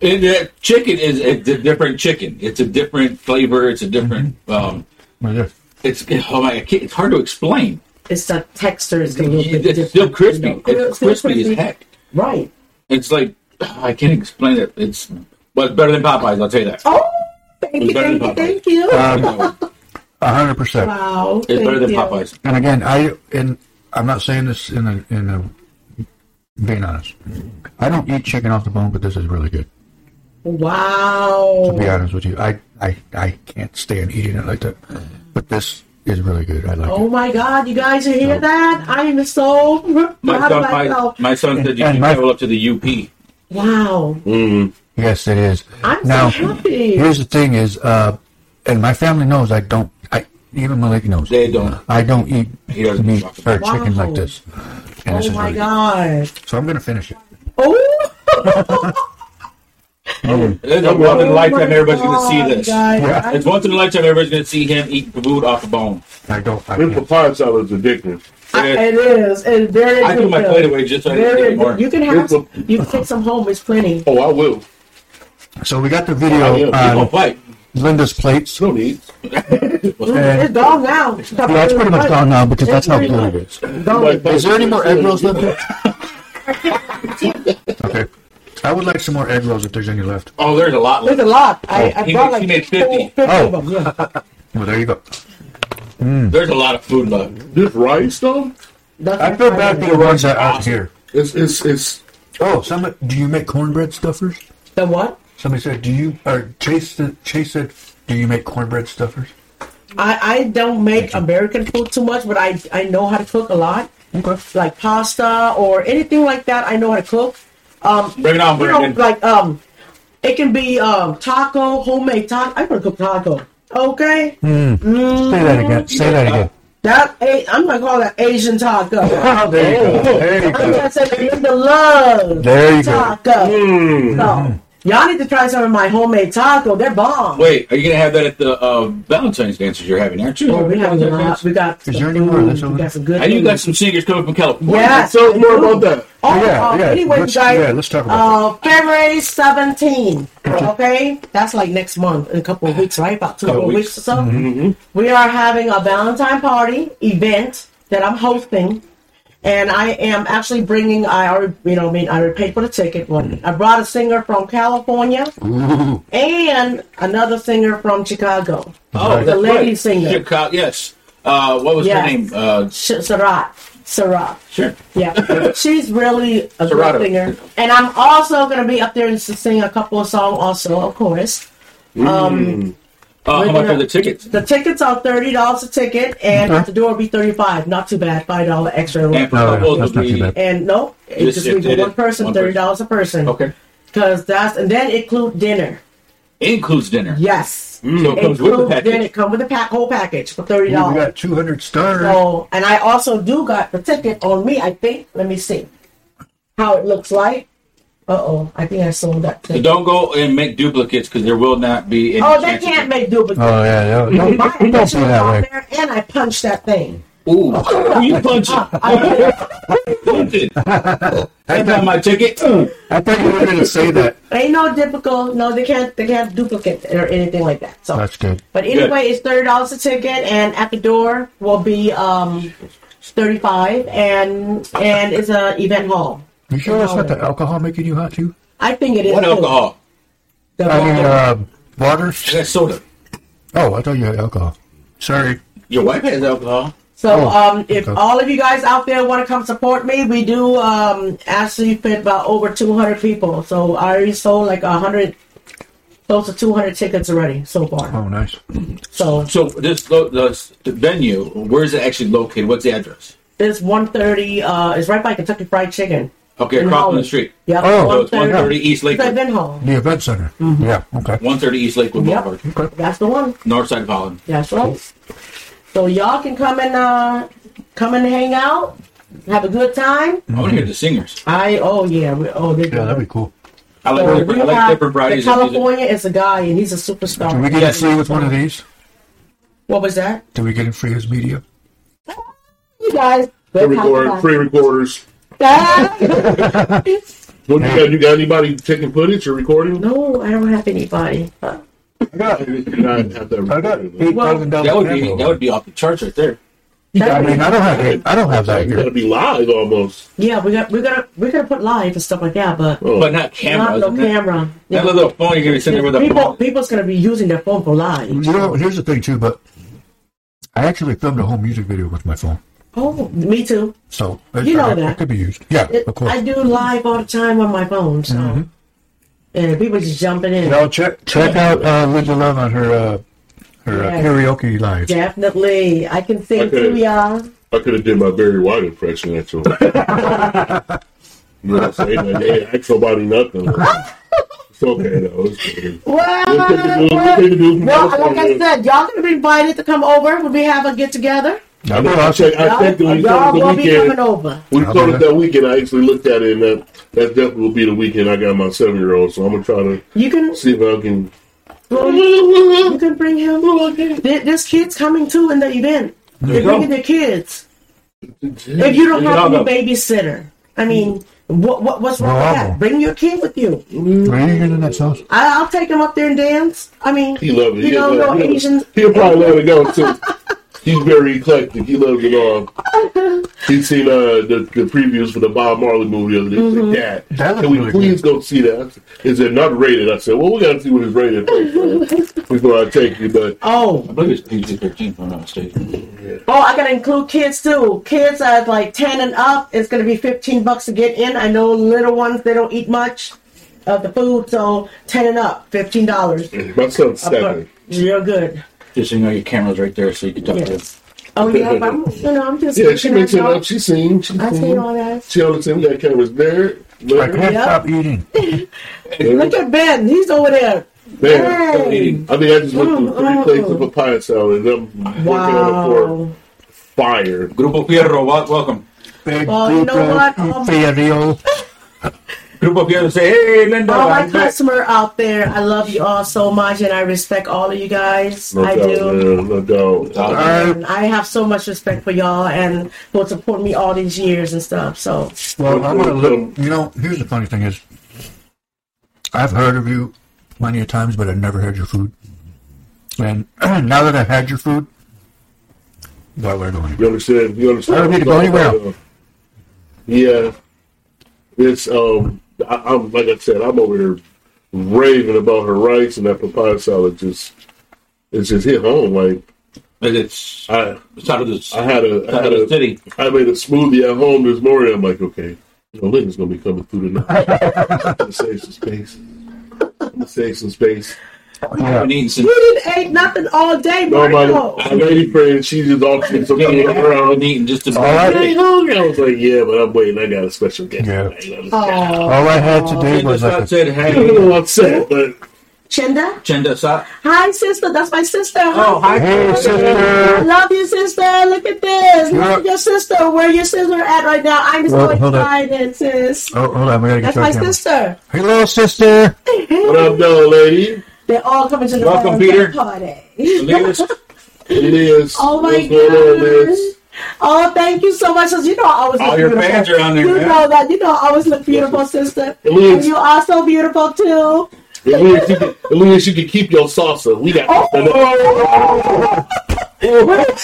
And that chicken is it's a different chicken. It's a different flavor. It's a different. Mm-hmm. Um, What is this? it's oh my, it's hard to explain. It's the texture is a little bit It's different. still crispy. you know. It's Still crispy as heck. Right. It's like I can't explain it. It's but it's better than Popeyes. I'll tell you that. Oh, thank you, thank you, thank you. Um, A hundred percent. wow. it's better than you. Popeyes. And again, I and I'm not saying this in a in a being honest. I don't eat chicken off the bone, but this is really good. Wow. To be honest with you, I I, I can't stand eating it like that. But this is really good. I like Oh it. my God! You guys hear that? I am so My son, of my, myself. my son said you And can my- travel up to the UP. Wow. Mm. Yes, it is. I'm now, so happy. here's the thing: is uh, and my family knows I don't. I even Malik knows. They don't. I don't eat He doesn't meat or about chicken like this. And Oh is my. God. So I'm gonna finish it. Oh. It's a once in a lifetime. Everybody's gonna see this. Guys, Yeah. It's once in a lifetime. Everybody's gonna see him eat food off a bone. I don't. I This can't. papaya salad is addictive. I, it is. It's very I threw my plate away just so I didn't Very eat more. addictive. You can have. It's You can take some home. It's plenty. Oh, I will. So we got the Oh, video yeah. You gonna on fight? Linda's plates. No need. It's gone now. Yeah, it's pretty much gone now because that's how good it is. Gone. Is there any more egg rolls left? okay. I would like some more egg rolls if there's any left. Oh, there's a lot There's a lot. I, I He brought made- like he made 50. 50 Oh. of them. Yeah. Well, there you go. Mm. There's a lot of food left. This rice though, That's I feel bad for the ones that aren't here. it's it's it's Oh, somebody, do you make cornbread stuffers? The what? Somebody said, do you, or Chase, said- Chase said, do you make cornbread stuffers? I, I don't make American food too much, but I I know how to cook a lot, Okay. like pasta or anything like that. I know how to cook. Um, Bring it on, you know, Brandon. like um, it can be um taco, homemade taco. I can cook taco. Okay, Say that again. Say that again. that a, I'm gonna call that Asian taco. Oh, there you go. There you I'm go. gonna say Linda love There you go. taco. So y'all need to try some of my homemade taco. They're bomb. Wait, are you gonna have that at the uh, Valentine's dances you're having, aren't you? Oh, we have a lot. We got. Is there any more of food. We got some good. And you got some singers coming from California. Yes. tell I us more about that. Oh, Yeah, uh, yeah. Anyway, Let's- guys, yeah, let's talk about uh, February 17th. Okay, that's like next month, in a couple of weeks, right? About two more weeks. weeks, or so. We are having a Valentine party event that I'm hosting, and I am actually bringing. I already, you know, I mean, I already paid for the ticket. One, I brought a singer from California Ooh. and another singer from Chicago. Oh, the that's lady right. singer, Chicago, yes. Uh, what was Yes. her name? Uh, Sh- Sarat. Sarat. sure. Yeah, she's really a Serato. good singer, and I'm also gonna be up there and sing a couple of songs, also, of course. Um, Uh, how much are the tickets? the tickets are thirty dollars a ticket, and Okay. at the door will be thirty-five. Not too bad, five dollar extra. And for Oh, yeah, that's not too bad. And no, it Just just if it one is person, one thirty dollars a person. okay. Because that's and then include dinner. Includes dinner. Yes, So it comes with the include dinner. package. Come with the pack whole package for thirty dollars. We got 200 stars. So, and I also do got the ticket on me. I think. Let me see how it looks like. Uh oh, I think I sold that So ticket. don't go and make duplicates because there will not be any. Oh, they can't of- make duplicates. Oh, yeah. yeah. Don't, My don't be that way. there, and I punched that thing. Ooh, you punching? punching. That's not did. I got my ticket. I thought you were going to say that. Ain't no difficult. No, they can't. They can't duplicate or anything like that. So, That's good. but anyway, it's thirty dollars a ticket, and at the door will be um thirty five, and and it's a event hall. You sure that's not the alcohol making you hot, too? I think it is. What too. alcohol? The I mean, water. uh, water? That's soda. Oh, I thought you had alcohol. Sorry. Your wife has alcohol. So, Oh, um, if okay. all of you guys out there want to come support me, we do um, actually fit about over 200 people. So I already sold like 100, close to 200 tickets already so far. Oh, nice. So So this lo- this the venue, where is it actually located? What's the address? it's 130. Uh, it's right by Kentucky Fried Chicken. Okay, In across from Holland. the street. Yep. Oh, So it's 130 East It's a Lakewood. event hall. The event center. Yeah, okay. 130 East Lakewood Yep. Boulevard, Okay. That's the one. north side of Holland. That's right. So y'all can come and uh, come and hang out, have a good time. I want to hear the singers. I oh yeah, we, oh they're Yeah, that'd be cool. I like So different, we I like have different the varieties of music. California is a guy and he's a superstar. Do we get Yes. it free with one of these? What was that? Do we get it free as media? You guys. Pre-record, pre-recorders. What you got? You got anybody taking footage or recording? no, I don't have anybody. I got, You not have that I got recorded. eight thousand That dollars. would be that would be off the charts right there. I mean, I don't have eight, I don't have that It's gotta be live almost. Yeah, we got we gotta we gotta put live and stuff like that, but Oh. But not cameras. not no camera. That little phone you're gonna be sitting there with a People phone. people's gonna be using their phone for live. You know, here's the thing too, but I actually filmed a whole music video with my phone, Oh, me too. so it, You know I- that. it could be used. Yeah, It, of course. I do live all the time on my phone, so Mm-hmm. and people just jumping in. Now check check out uh, Linda Love on her uh, her uh, karaoke live. Definitely, I can sing Okay. too, y'all. I could have did my Barry White impression actually. you know what I'm saying? Like, hey, ask nobody nothing. It's okay though. It's good. Well, We'll take the dude- we'll take the dude from well, like I said, y'all gonna be invited to come over when we have a get together. I I will. I checked. I Y'all, checked it when you y'all told gonna the weekend. over. When you How told about us that weekend, I actually looked at it, and that that definitely will be the weekend I got my seven year old. So I'm gonna try to You can see if I can. you can bring him. There, there's kids coming too in the event. They're go. bringing their kids. If you don't have you any babysitter, I mean, what, what what's wrong with that? Bring your kid with you. Where are you getting that sauce? I, I'll take him up there and dance. I mean, He love it. You He'll know, love it. Asians. He'll probably let it go too. he's very eclectic. He loves it all. He's seen uh, the, the previews for the Bob Marley movie the other day. He's like, Dad, That can we really please go see that? I said, Is it not rated? I said, Well, we got to see what it's rated first, before I take you. But Oh, I believe it's PG 13, if I'm not mistaken. oh, I gotta include kids too. Kids are like ten and up. It's gonna be fifteen bucks to get in. I know little ones they don't eat much of the food, so ten and up, fifteen dollars. my son's seven. Real good. Just so you know, your camera's right there, so you can talk to Yes. Oh yeah, but I'm, you know, I'm just. Yeah, she makes it y'all. up. She's seen. She's I seen. seen all that. She understands we got cameras there. I can't Yeah. stop eating. Look at Ben. He's over there. Man, Hey. I mean, I just went through Mm, three mm, plates of papaya salad. and I'm working on it for Wow. fire. Grupo Fierro, welcome. Big Well, you know group what? of Fierro. Grupo Fierro say, hey, Linda. All my I'm back." customer out there, I love you all so much, and I respect all of you guys. No I doubt, do. man. No doubt. Uh, And I have so much respect for y'all and for support me all these years and stuff. So Well, I'm gonna look. You know, here's the funny thing is, I've heard of you plenty of times, but I've never had your food. And now that I've had your food, well, we're going. You understand? You understand? I don't need to go anywhere. Yeah, it's um. I, I'm like I said, I'm over here raving about her rice and that papaya salad. Just it's just hit home. Like and it's I, it's out of the, I had a, I had a, city. I made a smoothie at home this morning. I'm like, okay, you know, Linda's gonna be coming through tonight. I'm gonna save some space. I'm gonna save some space. I haven't eaten you didn't eat nothing all day, No, my, Marco. my lady friend, she just offered some Yeah, food I haven't around. eaten just a All right. Hey, hungry. I was like, yeah, but I'm waiting. I got a special guest. Yeah. tonight. Oh, All I had to do Linda was like, Scott a, said, I'm a hey, little upset, but Chinda. Chenda Sa. Hi, sister. That's my sister. Oh, hi. hey, I sister. love you, sister. Look at this. Look at your sister. Where your sister at right now? I'm so Well, hold on. excited, sis. Oh, hold on, we gotta get That's my our camera. sister. Hello, sister. what up, though, lady? They're all coming to the Welcome, Peter. party. Elias, Liz. Oh my on, god! Liz? Oh, thank you so much. 'cause You know I always All your beautiful. fans are on there, You man. know that. You know I always look beautiful, sister. Liz. And you are so beautiful too. Elias, you can, Elias, you can keep your salsa. We got Oh.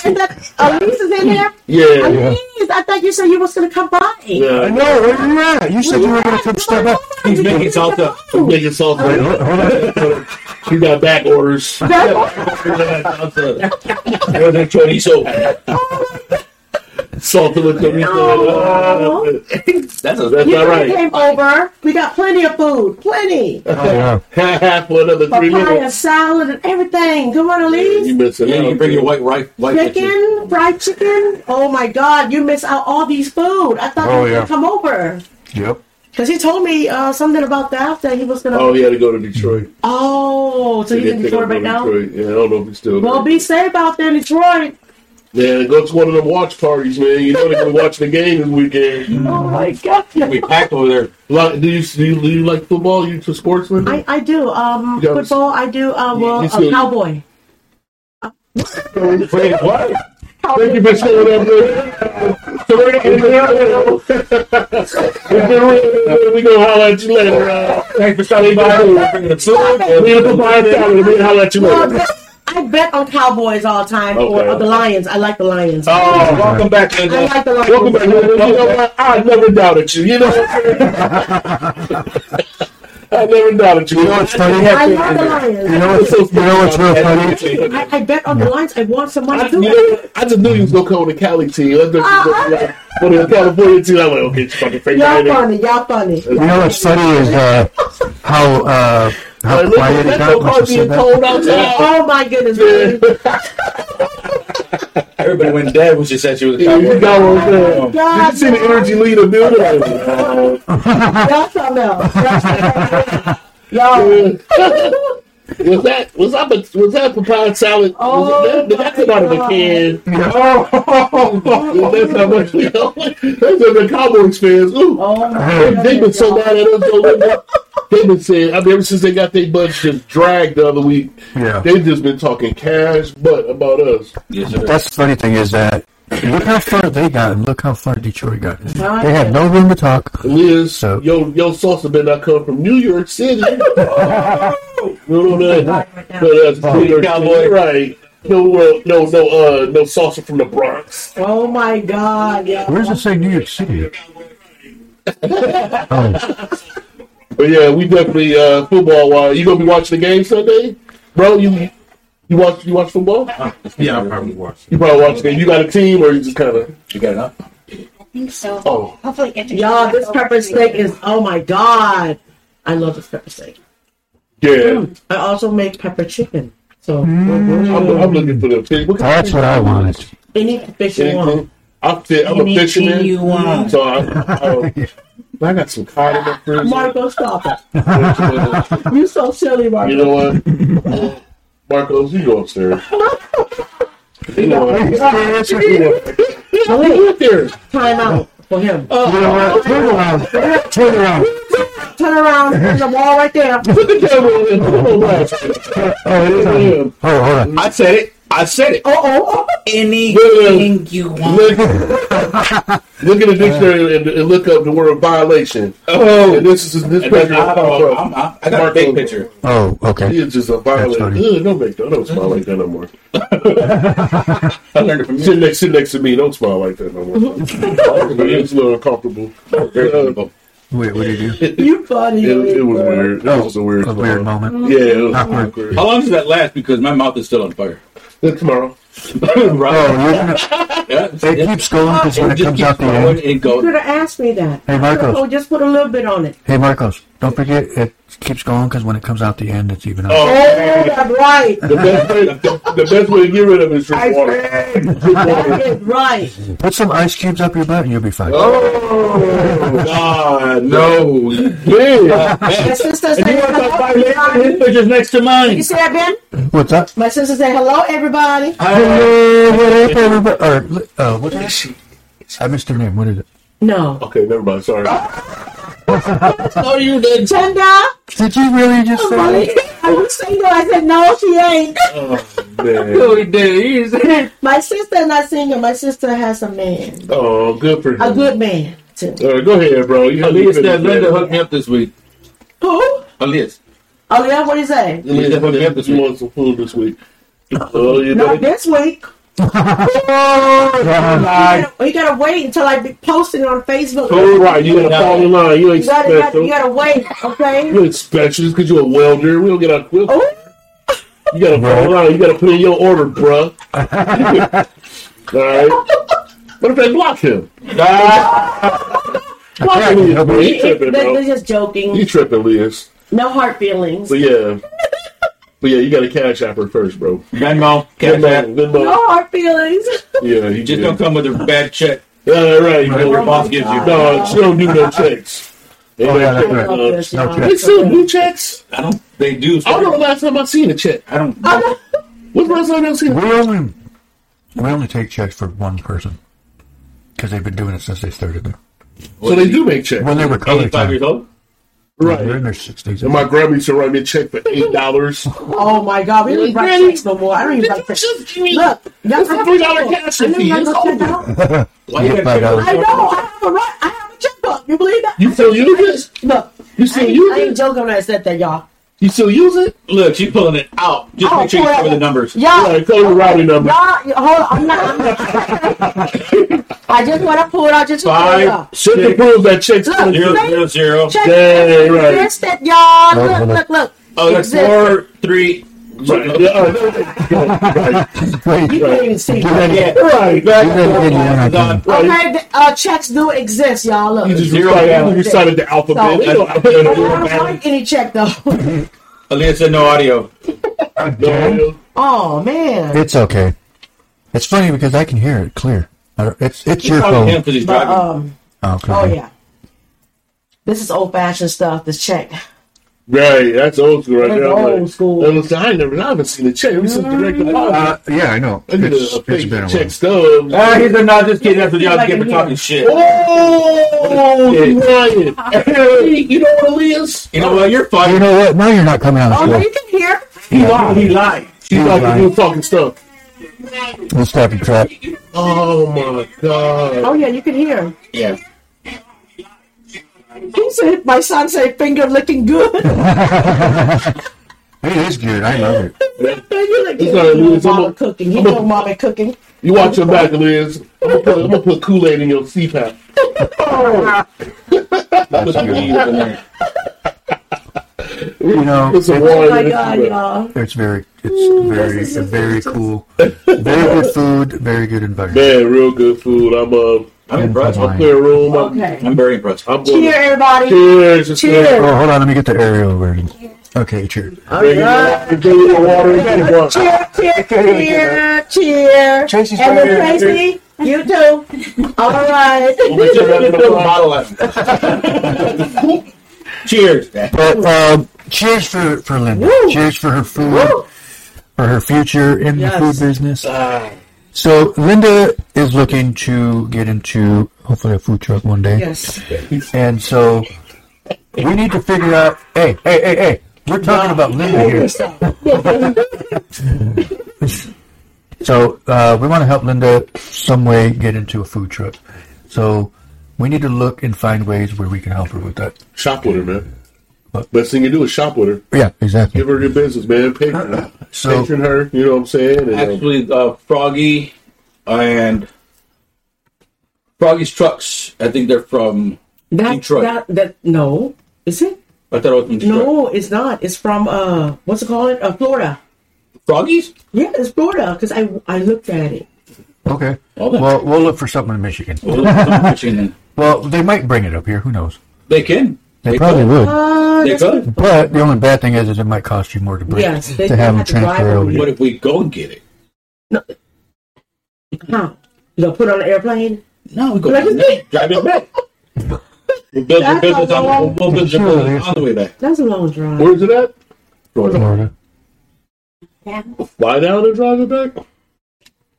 And that Elise is in there. Yeah. Elise, I thought you said you was gonna come by. Yeah, I Yeah. know, where you at? You said you were gonna come step up. he's making salsa. I'm making salsa. Wait, hold, hold on. She got back orders. There's a chorizo. Salsa with the Oh. That's a That's You all right. came over. We got plenty of food. Plenty. Oh, yeah. Half, half for another three Papaya minutes. salad and everything. Come on, You Elise. missing Yeah, you out. can bring your white wife. wife with you. Chicken, fried chicken. Oh my God, you miss out all these food. I thought Oh, you were yeah. gonna come over. Yep. Because he told me uh, something about that, that he was going to. Oh, he had to go to Detroit. Oh, so He he's in didn't pick Detroit up right now? Detroit. Yeah, I don't know if he's still there. Well, be safe out there in Detroit. Man, go to one of them watch parties, man. You know they're gonna watch the game this weekend. Oh my God. We packed over there. Like, do you do you, do you like football? You to sports, Linda? I, I do. Um, You football, I do. Uh, well, you a still- cowboy. Wait, what? Thank you for showing up, man. So we're gonna, it's been real. We gonna holler at you later. Uh, Thanks for stopping by. We're bringing the food. we gonna buy a salad. We gonna holler at you later. I bet on Cowboys all the time or, Okay. or the Lions. I like the Lions. Oh, welcome back, I like the Lions. Welcome back. Linda. You know what? I never doubted you. You know. I never doubted you. You know what's funny? I love the Lions. You know what's, you know what's real funny? I, I bet on the Lions. I want some I, money you too. know, I just knew you was gonna come with the Cali team. I just Uh-huh. for the California team. I'm like, okay, it's fucking fake. Y'all funny. Y'all funny. You know what's funny is uh, how uh, how Like, quiet it got no when car she said cold that. outside. Oh my goodness. man. Everybody went dead when she said she was a Yeah, you cowboy. got what I'm saying. Did God, you see the energy leader building? Uh, y'all something else. Y'all something else. Y'all. Was that was that was that papaya salad? Oh, was that, did that come out of a my can? Oh, that's how much we know. That's what the Cowboys fans. Ooh, Oh they, goodness. they've been so mad at us. They've been saying, I mean, ever since they got their butts just dragged the other week, yeah. they've just been talking cash butt about us. Yes, sir. That's the funny thing is that look how far they got and look how far Detroit got. Right. They had no room to talk. Liz, So- yo, yo, salsa better not come from New York City. no, no, no. Right now. No, that's New York Cowboy. City, right? no, uh, no, no, uh, no salsa from the Bronx. Oh my God! Yeah. Where does it say New York City? oh, But yeah, we definitely uh, football. Uh, you gonna be watching the game Sunday, bro? You you watch you watch football? Yeah, I'll probably watch. You probably watch the game. You got a team, or you just kind of You got it up? I think so. oh Hopefully, get to Y'all, this pepper steak is oh my God! I love this pepper steak. yeah. I also make pepper chicken. So mm. I'm, I'm looking for the fish. What kind that's what I wanted. any fish you want. Anything? I'm, fi- I'm a fisherman, you want. so I, I, I got some cod in my freezer. Marco, stop it! You so silly, Marco. You know what, Marcos, you go upstairs. You know what? Oh, wait, Go up there. time out for him. Uh, you know what? Uh, Turn around. Turn around. Turn around. There's a wall right there. Put the camera in. Put it on live. Oh, it is on. Oh, hold on. I said it. I said it. Oh, oh, oh. Anything you want. Look, look in the dictionary and, and look up the word violation. Oh, And this is this and picture. I, oh, I'm, I'm, I got a big picture. Oh, okay. He is just a violator. funny. Ugh, don't make that. Don't smile like that no more. I learned it from you. Sit next, sit next to me. Don't smile like that no more. it's a little uncomfortable. Very comfortable. Wait, what did you do? You funny. it, it was weird. That oh, was a weird, A weird moment. Yeah, it was Awkward. awkward. How long does that last? Because my mouth is still on fire. Then tomorrow. Oh, you're gonna, Yeah. it keeps going because when it just comes out the going end. and You could have asked me that. Hey, Marcos. Oh, just put a little bit on it. Hey, Marcos, don't forget it keeps going because when it comes out the end, it's even. Oh. Oh, that's right. The best, way, the, the best way to get rid of it is drink water. That is right. Put some ice cubes up your butt and you'll be fine. Oh, God, No. yeah. My sister said And you want to talk about hello, it? His everybody. picture's next to mine. You mine. see that, Ben? What's that? My sister said hello, everybody. Hello, what up, everybody? Or, uh, what is she? I missed her name. What is it? No. Okay, never mind. Sorry. No, you didn't. Tenda? Did you really just say Molly? it? Are you single? I said, no, she ain't. Oh, man. he did. My sister not single. My sister has a man. Oh, good for him. A good man, too. All right, go ahead, bro. You Elias said Linda hooked me up this week. Who? Elias. Oh, yeah, what do you say? Linda hooked me up this week. You want some food this week? Oh, you Not better. this week. Oh, You gotta wait until I be posting it on Facebook. Oh, right. You gotta fall in line. You ain't You gotta, you gotta, special. you gotta wait, okay? You ain't special just because you're a welder. We don't get our quilt. Oh, You gotta fall in line. You gotta put in your order, bruh. All right. What if they block him? Block him, Elias, bro. You tripping, they're, they're just joking. You tripping, Elias. No hard feelings. But yeah. But yeah, you gotta cash app her first, bro. Venmo. Cash Venmo, App. Venmo. No hard feelings. Yeah, you Just did. don't come with a bad check. Yeah, right. Whatever your boss gives you. No, she don't do no checks. Oh, yeah, that's I right. love this, No y'all. They still do checks. I don't. They do. I don't know the last time I seen a check. I don't. When's the last time I seen a We only we only take checks for one person because they've been doing it since they started there. So they do make checks. When they were color Eighty-five years time, old. they're in Right. their sixties. And my grandma used to write me a check for eight dollars. Oh my God, we don't even write checks no more. I don't even write checks. Just give me Look, y'all a $3 cash fee. It's over. out. Why you Yeah, got. I know. I have a right. I have a checkbook. You believe that? You still use it? Look, You I still ain't, use I ain't it? joking when I said that, y'all. You still use it? Look, she's pulling it out. Just Oh, make sure you pull cover the numbers. Y'all, Right, call the routing number. y'all, hold on. I'm not. I'm not I just want to pull it out just to pull it Five, out. Should have proved that check's Look, still Zero, see? zero, zero. Check Dang, right. exist that y'all. Look, look, look. Oh, that's four, three. Right. Yeah, all right. You you can't even see. Give that- that. Right. gotta Right. get you in, I can. Okay, the, uh, checks do exist, y'all. Look. You just Zero recited, balance. you recited the alphabet. So- You know alphabet. I don't write any check though. Aaliyah said no audio. No, oh man. It's okay. It's funny because I can hear it clear. It's it's your calling him phone. he's But, driving. um. Oh, okay. Oh yeah. This is old fashioned stuff. This check. Right, that's old school right That's there. I'm old like, school. I, was, I never, I haven't seen a check. Ever since direct deposit. Uh, yeah, I know. I need It's, a, a it's fake been a check while. stub. Ah, he's a not just kidding. That's what y'all Like get for talking shit. Oh, you lying. Hey, you know what it is? You know what? You're You know what? Now you're not coming out Oh of no, school. you can hear. He lied. He lied. She's He like lied. you talking stuff. Let's stop and track. Oh my god. Oh yeah, you can hear. Yeah. He said, "My son said finger licking good." It is good. I love it. you like It's all right, you know mama a- cooking. He I'm know mama cooking. You watch your back, Liz. I'm gonna put, I'm gonna put Kool Aid in your CPAP. Put some beans in. You know, Put some it's, Oh my in god, CPAP. y'all. it's very, it's very, this very cool. Very good food. Very good environment. Man, real good food. I'm uh, I'm impressed. I'm clear room. I'm, Okay. I'm very impressed. I'm going. Cheers, everybody. Cheers. Just Cheers. Oh, hold on. Let me get the aerial version. Okay, cheers. All Drink right. your- drink your water. Drink your water. Cheers, cheers, cheers, cheers. Tracy's and right then Tracy, you too. All right. We just have to fill a bottle at him. Cheers. But um, cheers for for Linda. Woo. Cheers for her food, Woo. for her future in Yes. the food business. So Linda is looking to get into hopefully a food truck one day. Yes. And so we need to figure out. Hey, hey, hey, hey! We're talking about Linda here. So uh, we want to help Linda some way get into a food truck. So we need to look and find ways where we can help her with that. Shop with her, man. What? Best thing you do is shop with her. Yeah, exactly. Give her your business, man. Patron, So patron her. You know what I'm saying? And, um, Actually, uh, Froggy and Froggy's trucks. I think they're from. That, Detroit. that, that, no. Is it? I thought it was from Detroit. No, it's not. It's from, uh, what's it called? Uh, Florida. Froggy's. Yeah, it's Florida because I, I looked at it. okay. Well. Well, we'll look for something in Michigan. Well, it's Michigan then. Well, they might bring it up here. Who knows? They can. They probably would. Uh, They that's could. But the only bad thing is, is it might cost you more to bring Yes, they to do have them have transfer over over. What if we go and get it? No. How? You gonna put it on an airplane? No, we go Like back. drive it back. We'll build your That's business a on, long- we'll build your Sure, business on the way back. That's a long drive. where's it at? Florida. Yeah. Fly down and drive it back.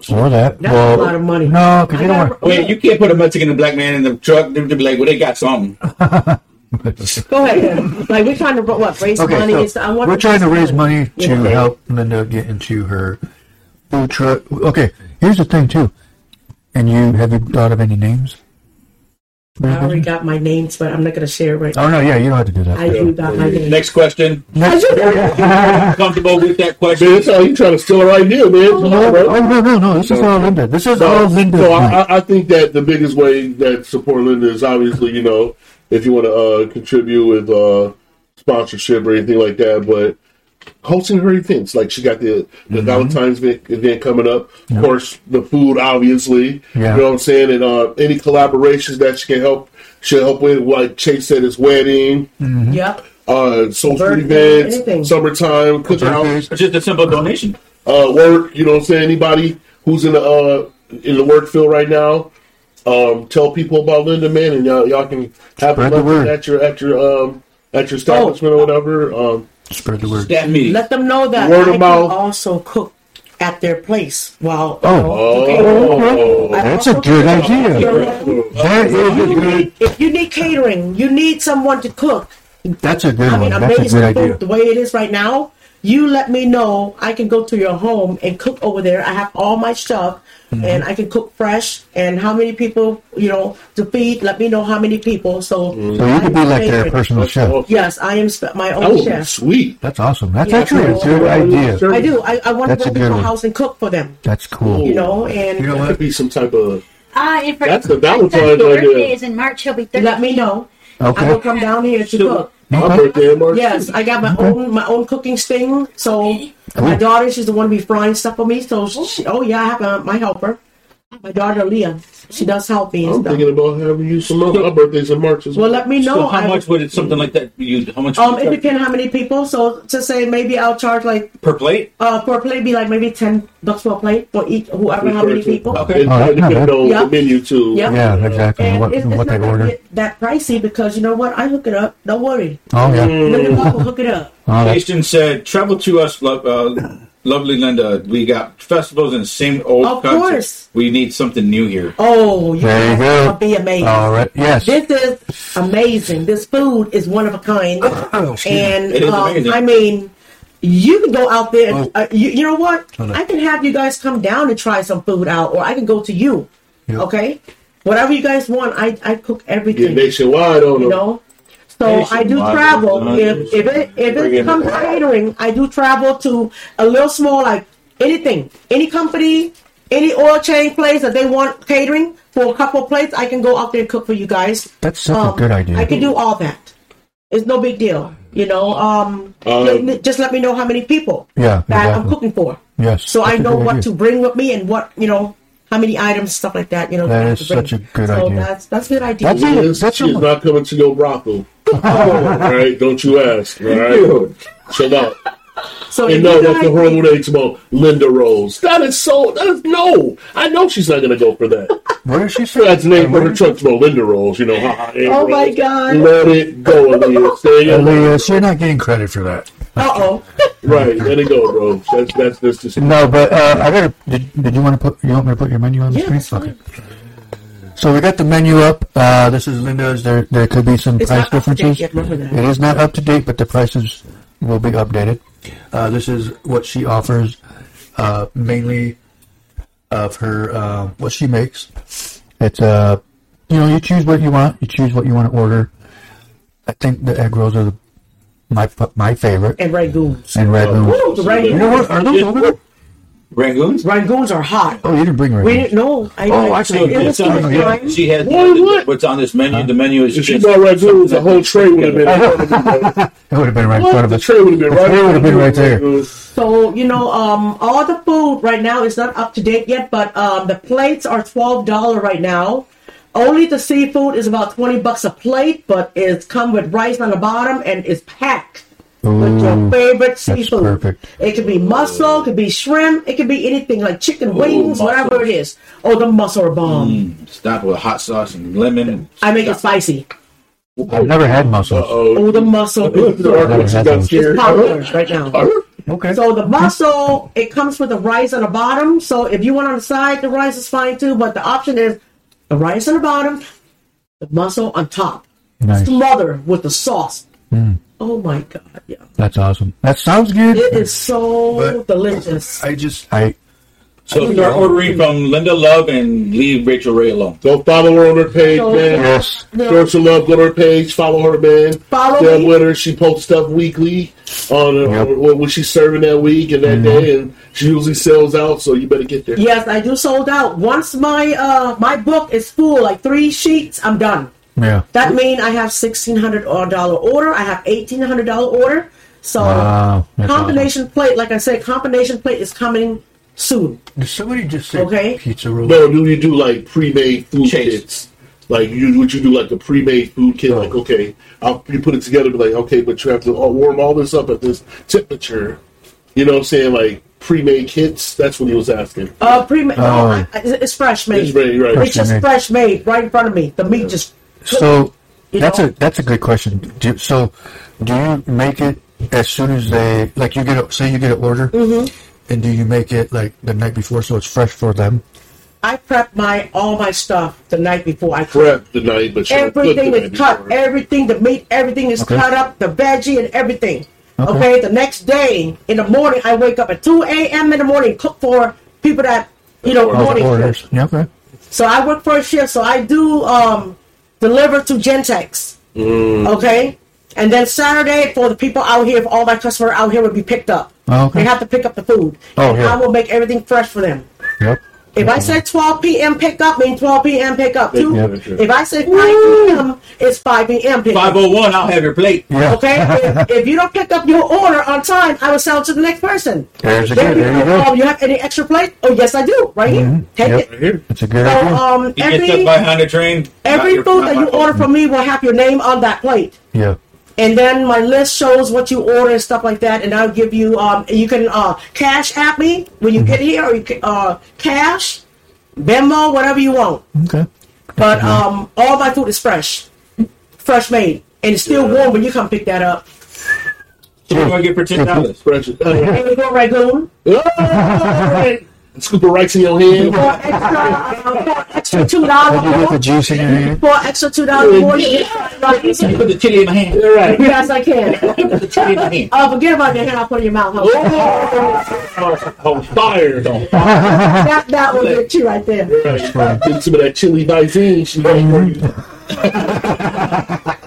Or that. That's well, a lot of money. No, because you don't got- want. Wait, you can't put a Mexican and black man in the truck. They'll be like, well, they got something. Go ahead. Like we're trying to what raise Okay, money. so and stuff. We're trying to raise money to Yeah. help Linda get into her food truck. Okay, here's the thing too. And you have you thought of any names? I already got my names, but I'm not gonna share it right. Now. Oh no, yeah, you don't have to do that. I do got my names. Next question. Next- Comfortable with that Man, question? that's how you trying to steal her idea, man. Come no, on, bro. oh, no, no, no. This is all Linda. This is all Linda. So I, I- I think that the biggest way that support Linda is obviously, you know, if you want to uh, contribute with uh, sponsorship or anything like that, but hosting her events, like she got the, the Mm-hmm. Valentine's event, event coming up. Of course, the food, obviously. Yeah. You know what I'm saying? And uh, any collaborations that she can help, she'll help with, like Chase said, his wedding, Yep. uh, social Birthday, events, anything. summertime, cookout Birthdays. Just a simple donation. uh, work. You know what I'm saying? Anybody who's in the uh, in the work field right now, um, tell people about Linda Man, and y'all y'all can have Spread a the word. at your at your um at your establishment or whatever. Um, Spread the word. Staff meeting. Let them know that Word I of mouth. can also cook at their place. While Oh. oh, That's a good idea. That is a good. If you need catering, you need someone to cook. That's a good I one. mean, That's a amazing good idea. the way it is right now. You let me know. I can go to your home and cook over there. I have all my stuff, Mm-hmm. and I can cook fresh. And how many people, you know, to feed? Let me know how many people. So, Mm-hmm. So you could be like their personal chef. Yes, I am my own would be chef. sweet. That's awesome. That's Yeah, actually a so- good idea. I do. I, I want That's to go to good people's house and cook for them. That's cool. You know, and You know That what? could be some type of. Uh, if her, That's the my Valentine's son's idea. is in March. He'll be 30. let me know. I will come down here to cook. My Okay. birthday in March. Yes, I got my own my own cooking thing. So my daughter, she's the one to be frying stuff for me. So she, oh yeah, I have uh, my helper. My daughter Leah, she does help me and I'm stuff. thinking about having you some. My birthday's in March as Well, well. let me know. So how I- much would it something like that? You how much? Um, it depends how many people. So to say maybe I'll charge like per plate? uh for a plate be like maybe ten bucks per plate for each whoever how many people. Okay. It, Oh, that's it not depends on Yeah. the menu too. Yeah. Yeah, exactly. And What it's, it's what not they order? get that pricey because you know what? I hook it up. Don't worry. Oh yeah. Let the couple hook it up. Oh, that's- said, "Travel to us, lo- uh, lovely Linda. We got festivals in the same old Of concept. course. We need something new here." Oh, you There you go. will be amazing. All right. Yes. This is amazing. This food is one of a kind. Oh, excuse me. and It is um, amazing. I mean, you can go out there. And, Oh. uh, you, you know what? Oh, no. I can have you guys come down and try some food out, or I can go to you. Yep. Okay, whatever you guys want, I I cook Get everything. nationwide on them. You know. So I do travel. If if it if it comes to catering, I do travel to a little small like anything, any company, any oil chain place that they want catering for a couple of plates. I can go out there and cook for you guys. That's such Um, a good idea. I can do all that. It's no big deal. You know, um, Um, ju- just let me know how many people Yeah, that I'm cooking for. Yes. So I know what idea. to bring with me and what you know, how many items, stuff like that. You know, That I have is to bring. such a good so idea. That's that's a good idea. That's She it. is, That's she a- not coming to your brothel. all right, don't you ask. All right, Dude. chill out. so And no, you that's the guys- horrible name tomorrow. Linda Rose. That is so. That is no. I know she's not going to go for that. What did she say? That's the name for her truck tomorrow. Linda Rose. You know. ha, ha, Aunt Oh my Rose. God. Let it go, Elias. There. Elias, you're not getting credit for that. Uh oh. Right, let it go, bro. That's that's that's just. No, but uh, I gotta. Did, did you want to put? You want me to put your menu on the Yeah, screen? that's fine. So we got the menu up. Uh, this is Linda's. There, there could be some It's price not up to date differences. yet. It is not up to date, but the prices will be updated. Uh, this is what she offers, uh, mainly of her uh, what she makes. It's uh, you know, you choose what you want. You choose what you want to order. I think the egg rolls are the, my my favorite, And rangoons. and red moon. Ooh, the You know rangoons. what? Are those over there? Rangoons? Rangoons are hot. Oh, you didn't bring red We didn't know. I, Oh, I, actually, it was It's on first the- time. she has What, what? what's on this menu. The menu is If she just brought Red Goons, the whole tray would have been. in front of me. It would have been right in front of The us. tray would have been The right. tray would have been right there. So you know, um, all the food right now is not up to date yet, but um, the plates are twelve dollar right now. Only the seafood is about twenty bucks a plate, but it's come with rice on the bottom and it's packed with your favorite seafood. perfect. It could be mussel, it could be shrimp, it could be anything like chicken wings, whatever it is. Oh, the mussel are bomb. Mm, stopped with hot sauce and lemon. And I make it spicy. I've never had mussels. Uh-oh. Oh, the mussel is The artist Never had got those. it's popular right now. Okay. So the mussel, it comes with the rice on the bottom. So if you want on the side, the rice is fine too. But the option is the rice on the bottom, the mussel on top, Nice. smothered with the sauce. Mm. Oh my god, yeah, That's awesome. That sounds good. it is so But- delicious. I just I So start ordering from Linda Love and leave Rachael Ray alone. Go follow her on her page, So- man. yes. Show some love. Go to her page. Follow her, man. Follow Stay up me. with her. She posts stuff weekly on, uh, Yep. on what, what she's serving that week and that day, and she usually sells out. So you better get there. Yes, I do sold out. Once my uh my book is full, like three sheets, I'm done. Yeah. That means I have sixteen hundred dollar order. I have eighteen hundred dollar order. So Wow. That's combination plate, like I said, combination plate is coming soon. awesome. Did somebody just say Okay. pizza roll? No, do you do like pre-made food Chase. kits? Like you would you do like a pre-made food kit? Oh. Like okay, I'll, you put it together, be like okay, but you have to uh, warm all this up at this temperature. You know what I'm saying? Like pre-made kits. That's what he was asking. Uh, pre no, Oh. I- I- it's fresh made. It's ready, right? It's just made. fresh made right in front of me. The meat just. So that's know? a that's a good question. Do, so do you make it as soon as they like you get a say you get an order, Mm-hmm. And do you make it like the night before so it's fresh for them? I prep my all my stuff the night before I cook. Prep the night, but you don't cook Everything the is cut. before. Everything, the meat, everything is Okay. cut up. The veggie and everything. Okay. Okay. The next day in the morning, I wake up at two a.m. in the morning, cook for people that you know Those Those morning orders. Yeah, okay. So I work for a shift. So I do um, deliver to Gentex. Mm. Okay. And then Saturday for the people out here, for all my customers out here would be picked up. Oh, okay. They have to pick up the food. Oh, and yeah. I will make everything fresh for them. Yep. If I say 12 p.m. pickup, mean 12 p.m. pick up too. Yeah. If I say 5 p.m., it's 5 p.m. pickup. 501, I'll have your plate. Yeah. Okay? if, if you don't pick up your order on time, I will sell it to the next person. There's a Then good. There you go. you have any extra plate? Oh, yes, I do. Right here. Take Yep. it. Right here. It's a good So, idea. um, You get every, stuck behind the train. every your- food that you order from me will have your name on that plate. yeah. And then my list shows what you order and stuff like that, and I'll give you um you can uh cash at me when you get here, or you can uh cash, Venmo, whatever you want. Okay. But um all my food is fresh, fresh made, and it's still warm when you come pick that up. So we're going to get for $10. Fresh. And we go rangoon Oh, Scoop of rice in your hand. for extra uh, extra two Did you get the juice in your hand? for extra two dollars more. you get. You put the chili in my hand. All right. Yes, I can. Put the chili in my hand. Uh, forget about your hand. I'll put it in your mouth. huh? On fire. That that will get you right there. Right. Get some of that chili Visine. She made for you.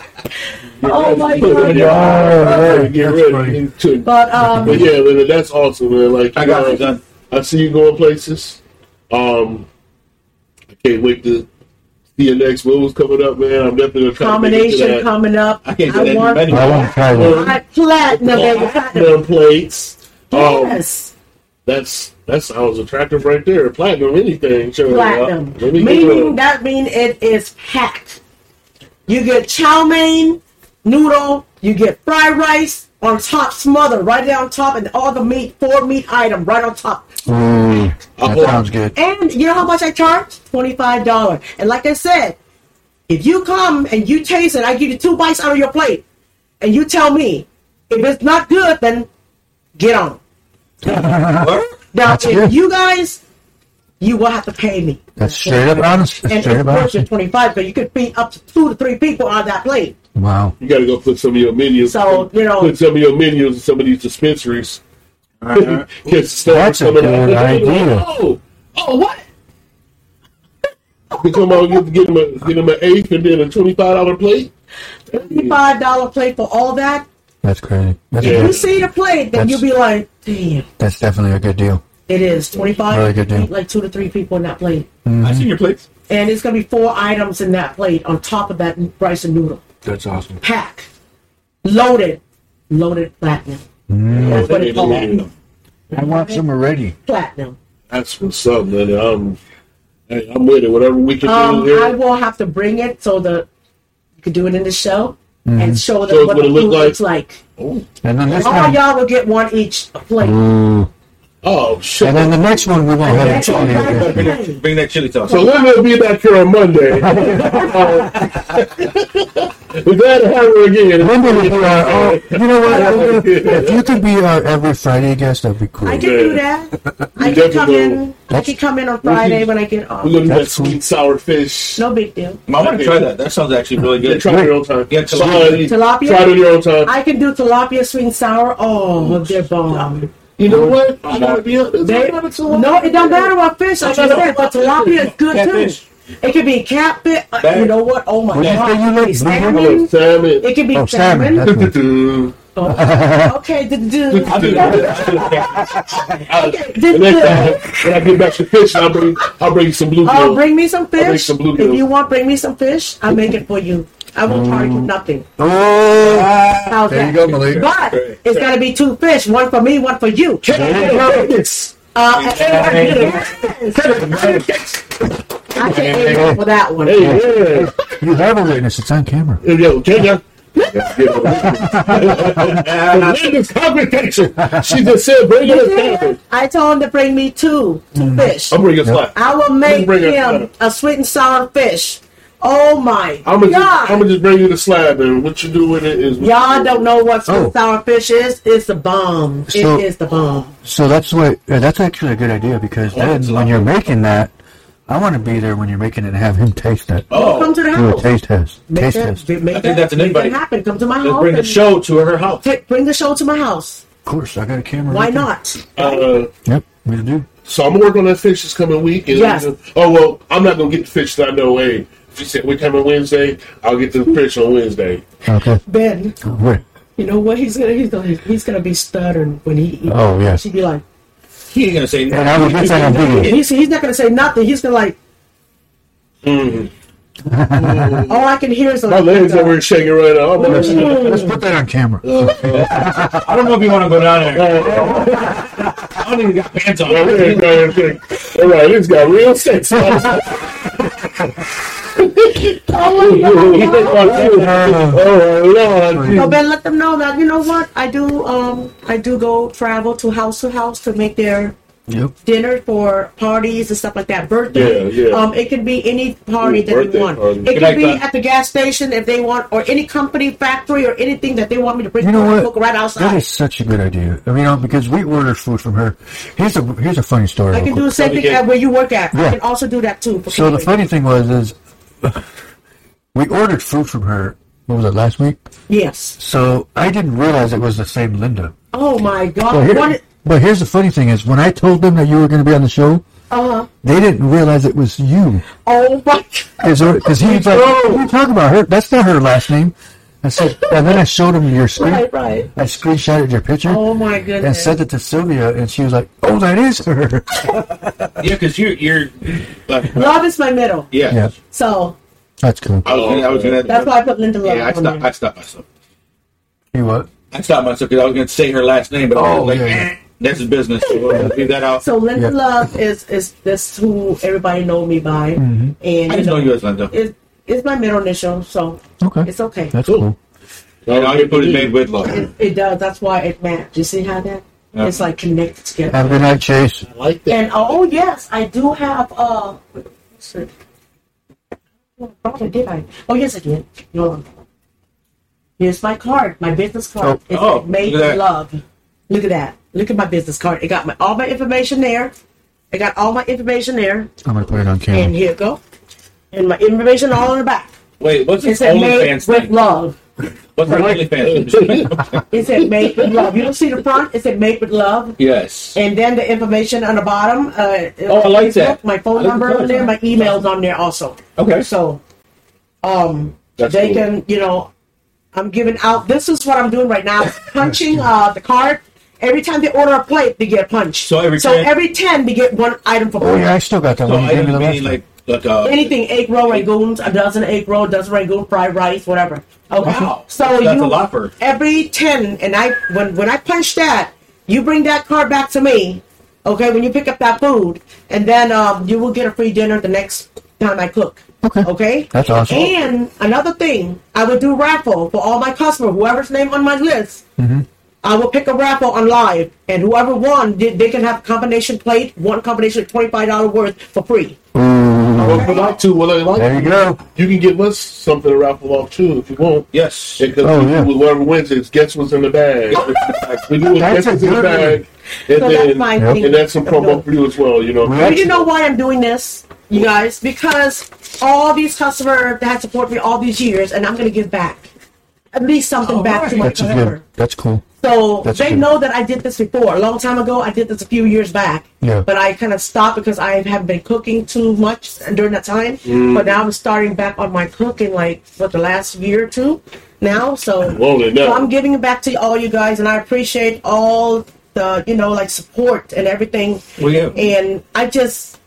Oh my God. ready. Get That's ready. funny. But um, But yeah, that's awesome, man. Like, I got it done. I see you going places. Um, I can't wait to see your next moves coming up, man. I'm definitely gonna try to make it to combination coming up. I can't I get any want menu. I want to try that. I platinum, platinum. Platinum plates. Um, Yes, that's that sounds attractive right there. Platinum, anything. Sure, platinum. Me Meaning that means it is packed. You get chow mein, noodle. You get fried rice on top, smothered right there on top, and all the meat, four meat item right on top. Ooh, that sounds good. And you know how much I charge? Twenty-five dollars. And like I said, if you come and you taste it, I give you two bites out of your plate, and you tell me if it's not good, then get on. Now, That's if good. you guys, you will have to pay me. That's straight up honest. That's And straight it's up worth honest. twenty-five, but you could feed up to two to three people on that plate. Wow. You got to go put some of your menus. So, you know- put some of your menus in some of these dispensaries. Uh-huh. Get stuff That's a coming good out. idea. Oh, oh, what? You come on, get, get them a get them an eighth and then a twenty five dollar plate. Twenty-five dollar plate for all that. That's crazy. That's, Yeah. If you see the plate, then That's- you'll be like, damn, that's definitely a good deal. it is twenty-five. Really good deal. Like two to three people in that plate. Mm-hmm. I seen your plates. And it's gonna be four items in that plate on top of that rice and noodle. That's awesome. Pack. Loaded. Loaded platinum. Mm. What it's called. I want some already. Platinum. That's what's up, man. I'm, hey, I'm with it. Whatever we can Um, do here. I will have to bring it so that you can do it in the show and show them Show us what what the it look like. looks like. And then this All one. y'all will get one each plate. Ooh. Oh shit! And then the next one we won't have That's it. all chili right. again. Bring that chili sauce. So Linda will be back here on Monday. We're glad to have her again. Linda, uh, oh, you know what? Linda, if you could be our every Friday guest, that'd be cool. I can do that. I can come will. in. I can come in on Friday when I get off. We're gonna do that sweet sour fish. No big deal. I want to try that. That sounds actually really Yeah, good. try it on your own time. Yeah, Try tilapia. it- Tilapia? Try it on your own time. I can do tilapia sweet and sour. Oh, they're bomb. You know what? I gotta be honest. They, I'm a tilapia. no, it don't matter what fish. I just said, but tilapia is good Catfish. too. It could be catfish. Uh, you know what? Oh my What you god! say you It like? could be Blue I salmon. love salmon. It could be Oh, salmon. salmon. That's cool. Oh, okay, the dude. I'll. Okay, The the next time when I get back to fish, I'll bring I'll bring you some bluegill. Oh, bring me some bring fish. some bluegill. if you want, bring me some fish. I'll make it for you. I won't charge you nothing. Oh, How's there you go, Malik. But it's got to be two fish, one for me, one for you. Uh, I can't wait for that one. Hey, yeah. You have a witness. It's on camera. Hey, Yo, Kenya. Linda's congregation. She just said, bring it a salmon. I told him to bring me two, two fish. I'm bringing a slap. I will make Bring it him a sweet and sour fish. Oh my I'm gonna, just, god! I'm gonna just bring you the slab, and what you do with it is Y'all don't know what sweet Oh. sour fish is? It's the bomb. So- it is the bomb. So that's what. Uh, that's actually a good idea because then when you're making that, I want to be there when you're making it and have him taste it. Oh, Come to the Do a house. taste test. Make Taste that, test. make I think that- that's an make that invite. happen. Come to my let's house. bring the show to her house. take- bring the show to my house. Of course, I got a camera. Why right not? Uh, Yep, we do. so I'm gonna work on that fish this coming week. And Yes. Oh well, I'm not gonna get the fish that I know. Hey, if you said we come on Wednesday, I'll get to the fish on Wednesday. Okay. Ben, Wait. you know what? He's gonna he's gonna he's gonna be stuttering when he eats. Oh yes. She'd be like, He ain't gonna say And I will get that on video. he's, he's not gonna say nothing. He's gonna like. Mm-hmm. All I can hear is My legs over here shaking right now. I'm Let's, let's put that on camera. I don't know if you want to go down there. I don't even got pants on. All right, this got real sex. oh Lord. So Ben, let them know that you know what I do. Um, I do go travel to house to house to make their Yep. dinner for parties and stuff like that. Birthday. Yeah, yeah. Um, it can be any party Ooh, that you birthday want. party. It Good can be Glenn. at the gas station if they want, or any company, factory, or anything that they want me to bring You know to what? cook right That outside. is such a good idea. I mean, you know, because we ordered food from her. Here's a here's a funny story. I can do quick. the same thing Okay. at where you work at. Yeah. I can also do that too. So the funny thing was is we ordered food from her. What was it last week? yes. So I didn't realize it was the same Linda. Oh my God. But, here- What- but here's the funny thing is when I told them that you were going to be on the show, uh, they didn't realize it was you. oh my. Because he was like, "What are you talking about? Her? That's not her last name." I said, and then I showed him your screen. Right, right. I screenshotted your picture Oh my goodness! and goodness. sent it to Sylvia, and she was like, "Oh, that is her." Yeah, because you're you're. Like, Love is my middle. yeah. yeah, So that's cool. I was gonna. I was gonna that's why I put Linda Love yeah, I on stopped. I stopped myself. You what? I stopped myself because I was going to say her last name, but I Oh, was like, yeah, yeah. eh, that's his business. So we'll leave that out. So Linda Yeah. Love is is this who everybody know me by, Mm-hmm. and I just know you as Linda. It's, it's my middle initial, so Okay, it's okay. that's cool. And all you put is made with love. It, it does. That's why it matches. You see how that? Yeah. It's like connected together. Have a good night, Chase. I like that. And oh yes, I do have. Uh, what's it? Oh, probably did I? Oh yes, I did. Hold on. Here's my card, my business card. Oh. It's Oh, made look with love. Look at that. Look at my business card. It got my all my information there. I got all my information there, I'm gonna put it on camera. and here it go. And my information all in the back. Wait, what's It his said made OnlyFans with thing? love. What's her OnlyFans thing? It said made with love. You don't see the front. It said made with love. yes. And then the information on the bottom. Uh, Oh, I like that. My phone like number the on there. My email's on there also. Okay. So, um, That's they cool. can, you know, I'm giving out. This is what I'm doing right now. Punching uh, the card. Every time they order a plate, they get a punch. So every so 10 every ten, they get one item for Oh yeah, I still got that So one. You me the last meaning like like uh, Anything, egg roll, rangoons, a dozen egg roll, a dozen rangoon, fried rice, whatever. Okay. Wow. So That's you a lot for- every ten, and I when when I punch that, you bring that card back to me. Okay, when you pick up that food, and then um, you will get a free dinner the next time I cook. Okay. Okay. That's awesome. And another thing, I will do raffle for all my customers, whoever's name on my list. Mm-hmm. I will pick a raffle on live, and whoever won, they, they can have combination plate, one combination of twenty five dollar worth for free. Mm. Well, if you like to, well, I like There you go. You can give us something to raffle off too if you want. yes. Because Oh, we yeah. do whoever wins it, guess what's in the bag. we do That's guess a what's in the bag, and So that's then my Yep. and that's some promo for you as well. You know. Right. But you know why I'm doing this, you guys? Because all these customers that have supported me all these years, and I'm going to give back at least something back to my That's customer. good. That's cool. So That's they good. know that I did this before. A long time ago, I did this a few years back. Yeah. But I kind of stopped because I haven't been cooking too much during that time. Mm. But now I'm starting back on my cooking, like for the last year or two now. So, Well, so. I'm giving it back to all you guys, and I appreciate all the you know like support and everything. Well, yeah. And I just,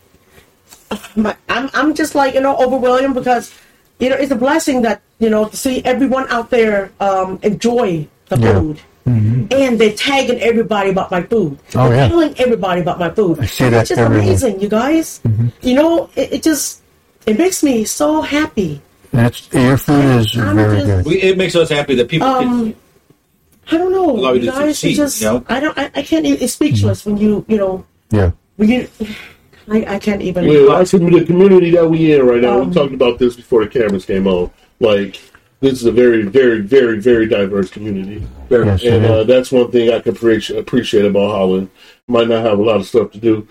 my, I'm I'm just like you know overwhelmed because you know it's a blessing that you know to see everyone out there um, enjoy the Yeah. food. And they're tagging everybody about my food. Oh, they're yeah. telling everybody about my food. I see And that It's just everywhere. amazing, you guys. You know, it, it just it makes me so happy. That's your food is I'm very just- good. We, it makes us happy that people. Um, I don't know, Allow you you to guys. succeed, just you know? I don't. I, I can't. It's speechless when you you know Yeah. when you. I, I can't even. Well, I think the community that we in right now, Um, we talked about this before the cameras came on. Like, this is a very, very, very, very diverse community. Yes, and uh, that's one thing I can appreciate, appreciate about Holland. Might not have a lot of stuff to do,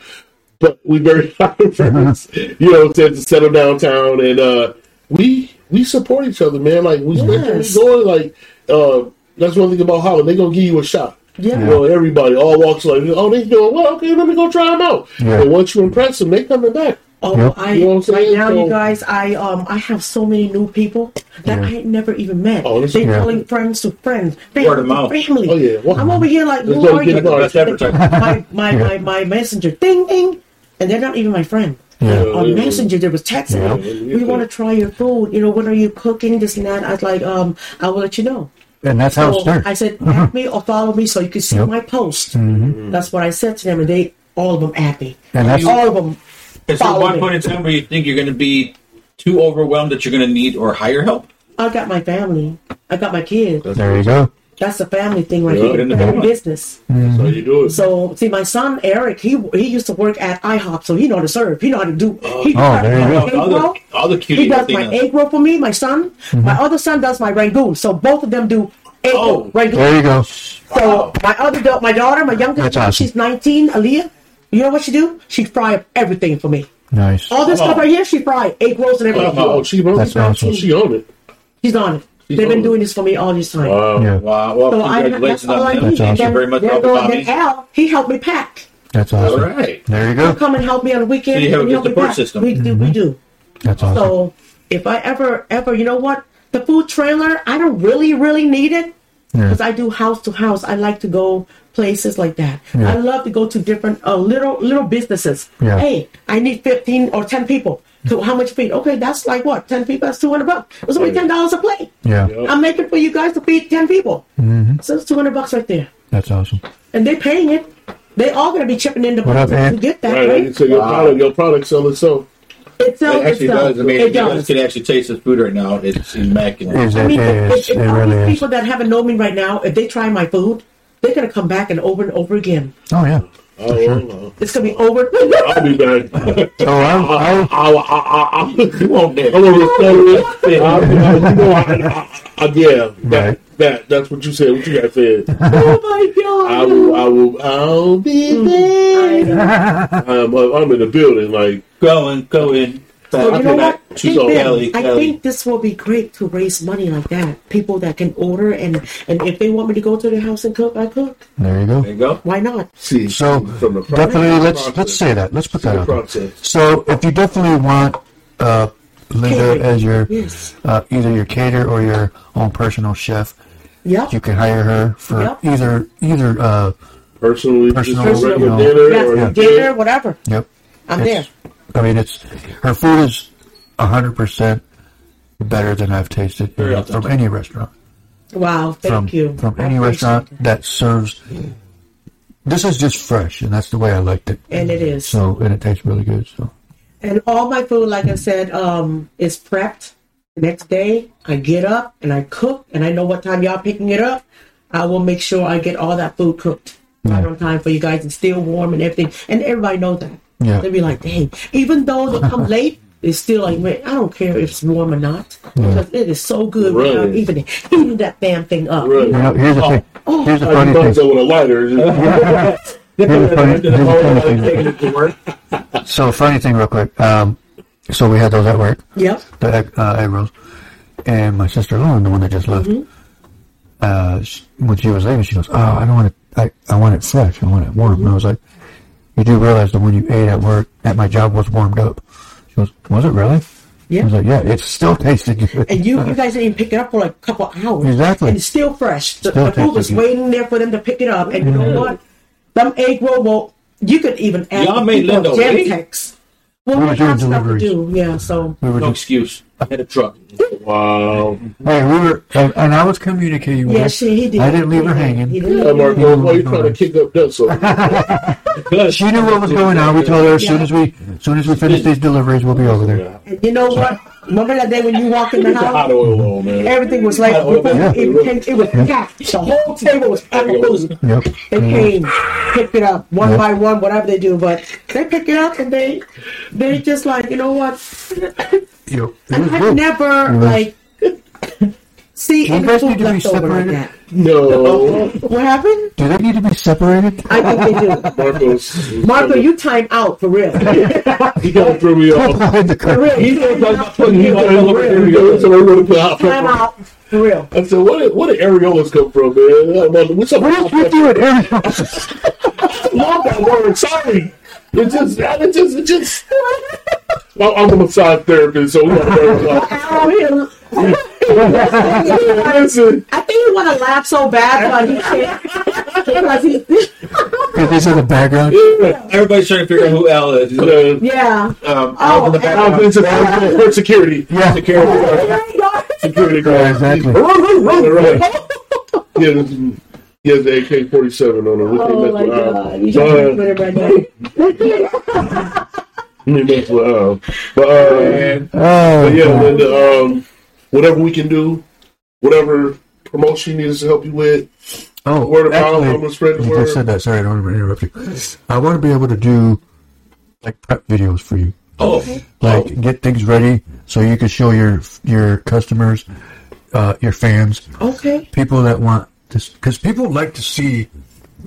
but we very diverse. you know, to, to settle downtown, and uh, we we support each other, man. Like we especially when Yes. we going, like uh, that's one thing about Holland. They gonna give you a shot. Yeah. You know, everybody, all walks like, oh, they doing well. Okay, let me go try them out. Yeah. And once you impress them, they coming back. Oh, Yep. I You know what I'm right now, you guys, I um, I have so many new people that I never even met. Oh, They're Yeah. telling friends to friends, family Word of to mouth. family. Oh, yeah. Well, I'm over here like, That's who are you? get about Best advertising. my my, my my messenger, ding ding, and they're not even my friend. Yeah. On messenger, there was texting. Yeah. We want to try your food. You know, what are you cooking? This and that. I was like, um, I will let you know. And that's how it So starts. I said, add me or follow me so you can see Yep. my post. Mm-hmm. That's what I said to them, and they all of them add me. And that's all of them. Is there one me. point in time where you think you're going to be too overwhelmed that you're going to need or hire help? I got my family. I got my kids. there you go. That's the family thing right Yeah. here. In the Family family. business. That's how you do it. So see, my son Eric, he he used to work at IHOP, so he know how to serve. He know how to do. Oh, he Oh, does there you my go. egg All the, roll. all the He does thing. my egg roll for me. My son, mm-hmm. my other son does my rangoon. So both of them do egg Oh, roll, rangoon. There you go. So my other da- my daughter, my youngest, That's awesome. she's 19, Aaliyah. You know what she do? She fry up everything for me. Nice. All this Come stuff on. right here, she fry egg rolls and everything. Oh, she on That's it. awesome. She on it. She's on it. She's They've been it. doing this for me all this time. Wow. Yeah. Wow. Well, So I, that's congratulations all I on that. need. That's Thank you very much, then, Robert Bobby. then Al, he helped me pack. That's awesome. right. There you He'll go. come and help me on the weekend. So you have a good support system. We do, we mm-hmm. do. That's awesome. So if I ever, ever, you know what? the food trailer, I don't really, really need it Yeah. because I do house to house. I like to go places like that. Yeah. I love to go to different uh, little little businesses. Yeah. Hey, I need fifteen or ten people. So how much feed? Okay, that's like what? Ten people. That's two hundred bucks. It's only ten dollars a plate. Yeah, I'm making for you guys to feed ten people. Mm-hmm. So it's two hundred bucks right there, that's awesome. and they're paying it. They all gonna be chipping in the What up, to get that. Right, Right? so your product, your product sell itself. It sells It actually itself. does. I mean, it you guys does. can actually taste the food right now. It's immaculate. Is I mean, It if, is. if, It all really these is. people that haven't known me right now, if they try my food, they're gonna come back and over and over again. Oh yeah. Oh, well, oh, oh. It's gonna be over. I'll be back. Oh, I, I, I, I, I, You want that? I'm gonna restore it. I, I, you know, I, I, I, yeah, that, Right. that, that's what you said. What you got said. oh my god! I will, I will, I'll be mm-hmm. there. I'm, I'm in the building, like, Going, going. So you know what? I think, that- Kelly, I Kelly. think this will be great to raise money like that. People that can order and and if they want me to go to their house and cook, I cook. there you go. There you go. Why not? see, So from the definitely, let's process. let's say that. Let's put that the out. there. process. So if you definitely want uh, Linda Catering. as your Yes. uh, either your caterer or your own personal chef, Yep. you can hire her for Yep. either either. Uh, Personally, Personal, just a regular you know. dinner Yes. or Yeah. Dinner, whatever. yep. I'm It's- there. I mean, it's her food is hundred percent better than I've tasted Very in- authentic. from any restaurant. Wow. Thank from you. from any restaurant it. that serves. This is just fresh, and that's the way I liked it. And it is. So, and it tastes really good. So, And all my food, like I said, um, is prepped. The next day, I get up and I cook, and I know what time y'all picking it up. I will make sure I get all that food cooked right on time for you guys and still warm and everything. And everybody knows that. Yeah. They'll be like, dang. Even though they come late, it's still like, man, I don't care if it's warm or not. Because it is so good Right. without even heating that damn thing up. Right. you know, here's the thing. Oh. Here's the funny thing. with a lighter. Here's the funny, here's the funny thing. So, funny thing, real quick. Um, so we had those at work, Yep. the egg, uh, egg rolls, and my sister-in-law, the one that just left. Mm-hmm. Uh, she, when she was leaving, she goes, "Oh, I don't want it. I, I want it fresh. I want it warm." And I was like, "You do realize that when you ate at work, at my job was warmed up." She goes, "Was it really?" Yeah. I was like, "Yeah, it still tasted good." And you, you guys didn't even pick it up for like a couple hours. Exactly. And it's still fresh. The, Still the food was good. waiting there for them to pick it up. And you know what? Them egg roll, well, you could even add Y'all made people Linda Gen wait? Well, We we have stuff to deliveries. do. Yeah, so. we No just, excuse. I had a truck. Wow. hey, we were, and, and I was communicating with Yeah, her. she, he did. I didn't leave her hanging. He hanging. did. Yeah, Marco, why you trying to kick up dust? So, She knew what was going on. We told her as soon as we, as soon as we finish these deliveries, we'll be over there. And you know what? Remember that day when you walked in the hot house? oil man. Everything was like, Yeah. it, came, it was packed. The whole table was packed. Yep. They came, picked it up one Yeah. by one, whatever they do, but they pick it up and they, they just like, you know what? Yep. It I've good. never was- like see Do you any guys food need to be left over like separated? that. No. What happened? Do they need to be separated? I think they do. Marco's. Marco, you time out for real. He got to throw me off. In the For real. He You did time like out for fucking. He real. got Here we go. So we're gonna put hot Time pepper. out for real. I said, "What? Did, where did areolas come from, man? What's up? What with is with you and Aaron? Love that word. Sorry. It just, it just, it just. Well, I'm a massage therapist, so we got to work out. Out here. Listen, I think he want to laugh so bad, but he can't. Because he, Is this in the background? Everybody's trying to figure out who Al is. uh, yeah. Um, Oh, in the and- I've background. been to for security. Yeah. Security. Security Yeah, guard. exactly. Right. Yeah, this is- he has the AK 47 on him. We can't Oh my with Al. god. You So, should put it right now. we mess with Al. But, uh, Oh, But yeah, God. Linda, um, whatever we can do, whatever promotion you need us to help you with, oh, word of mouth, actually, I'm gonna spread the you word. just said that. Sorry, I don't want to interrupt you. I want to be able to do like prep videos for you. Oh, Like get things ready so you can show your your customers, uh, your fans, Okay. people that want this, because people like to see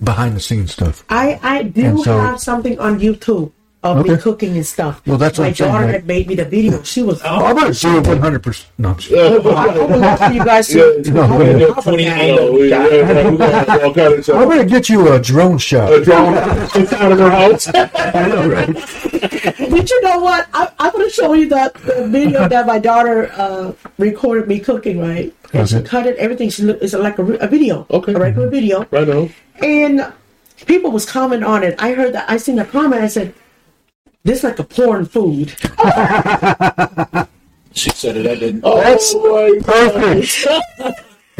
behind the scenes stuff. I, I do so- have something on YouTube. Of me cooking and stuff. Well, that's what my I'm saying, daughter right? had made me the video. She was Oh, I'm gonna show you 100. percent No, I'm kidding. I'm gonna show you guys. No, too. no, Yeah, yeah, we- yeah, yeah, we got all kind of I'm gonna get you a drone shot. A drone inside of her house. I know, right? But you know what? I, I'm going to show you the, the video that my daughter uh, recorded me cooking, right? And she Okay. cut it, everything. She look, it's like a, a video, Okay. a regular video. Right on. And people was commenting on it. I heard that. I seen a comment. I said, "This like a porn food." She said it. I didn't. Oh, That's my perfect.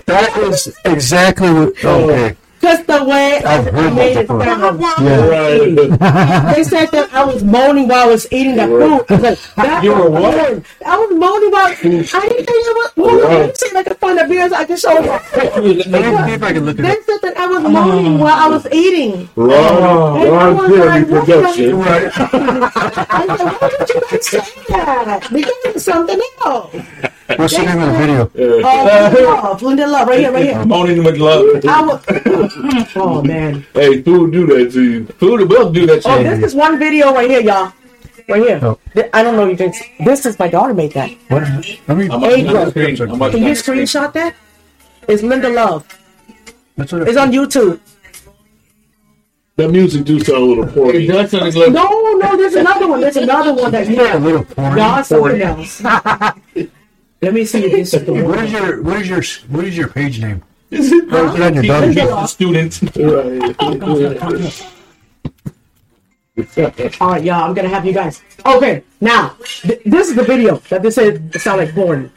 That is exactly what. Okay. Because the way I, I've I heard made that it sound. Yeah. Right. They said that I was moaning while I was eating the food. I was like, that You were what? porn. I was moaning while I didn't think it was. Well, Wow. let me see if I can find the videos I can show you. Let me see if I can look They at it. said that I was moaning while I was eating. Ron, Ron Jeremy production. Right. I was like, why did you guys say that? Because it's something else. What's the name of the video? Yeah. Oh, love, Linda Love, right here, right here. Moaning with love. I was, oh man. Hey, food do that to you. Food will do that to oh, you. Oh, this is one video right here, y'all. Right here. Oh. I don't know. You can. This is my daughter made that. What is it? Let me. I'm Hey, watching on the screen. I'm Can you on the screen. screenshot that? It's Linda Love. That's what It's on YouTube. That music do sound a little Hey, porny. that's on his lip. No, no, there's another one. There's another one that you a little porn. No, something else. Let me see if this is the What one. is your what is your what is your page name? Is it? Or is on your daughter's? Linda page? Love. Students. Right. All right, y'all. I'm gonna have you guys. Okay, now th- this is the video that they said it sound like porn.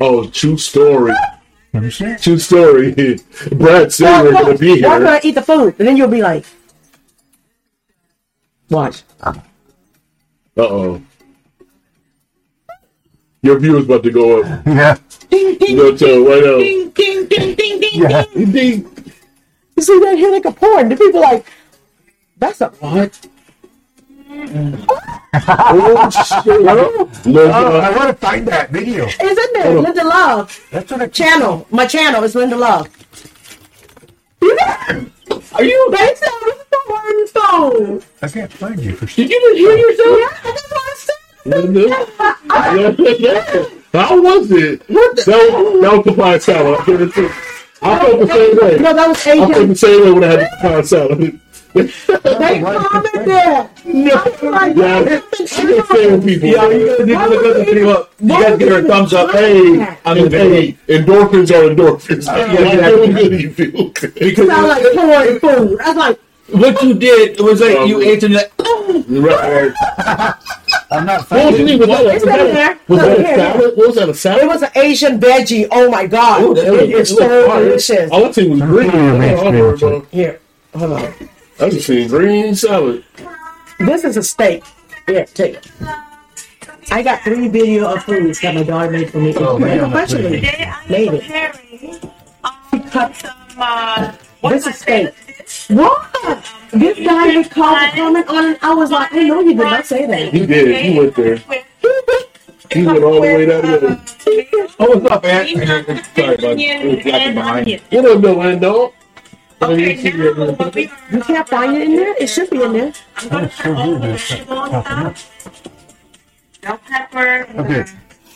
Oh, true story. Let me see. it. True story. Brad said we're gonna be I'm here. gonna eat the food, and then you'll be like, "Watch." Uh oh. Your view is about to go up. Yeah. Ding ding No, tell right now. ding ding ding ding ding. Yeah. ding. Ding. You see that here like a porn? The people like, "That's a what?" Oh, shit. Look, Oh, uh, I want to find that video. It's in there. Hold on. Linda Love That's what I channel. My channel is Linda Love. Are you? They said it's the porn phone. I can't find you for Did you just hear yourself? Yeah, that's what I said. Mm-hmm. Linda? How was it? That was, that was papaya salad. I feel the same- I felt the same way. No, that was I felt Asian. the same way when I had the papaya salad. They commented. No, Like, yeah, she been saying people. Yeah, you guys need to look up the video up. You guys give her a thumbs up. Hey, on the and, video. hey, endorphins are endorphins. yeah, Like, yeah. feeling good, you feel good. Because sound like porn food. I was like, what you did It was like you Um, ate and like, Right, right. I'm not What was finding it? it. Was that, a- It's was that, in a- was that a salad? What was that, a it was an Asian veggie. Oh my god, Ooh, that it, look- it's It so fire. delicious. All I seen was green. Yeah, That's all green. about. Here, hold on. I just seen green salad. This is a steak. Here, take it. I got three video of foods that my daughter made for me. Oh, man, that's professionally I made am it. preparing um, some, uh, This is steak. What? This guy was called comment on it. I was like, I know you did not say that. He did. He went there. He went all the way down there. oh, what's up, man? Sorry, bud. It was blocking behind. What up, no man, dog? Okay, now what You can't find it in there? It should be in there. I'm gonna put all the not popping up. bell pepper. Okay.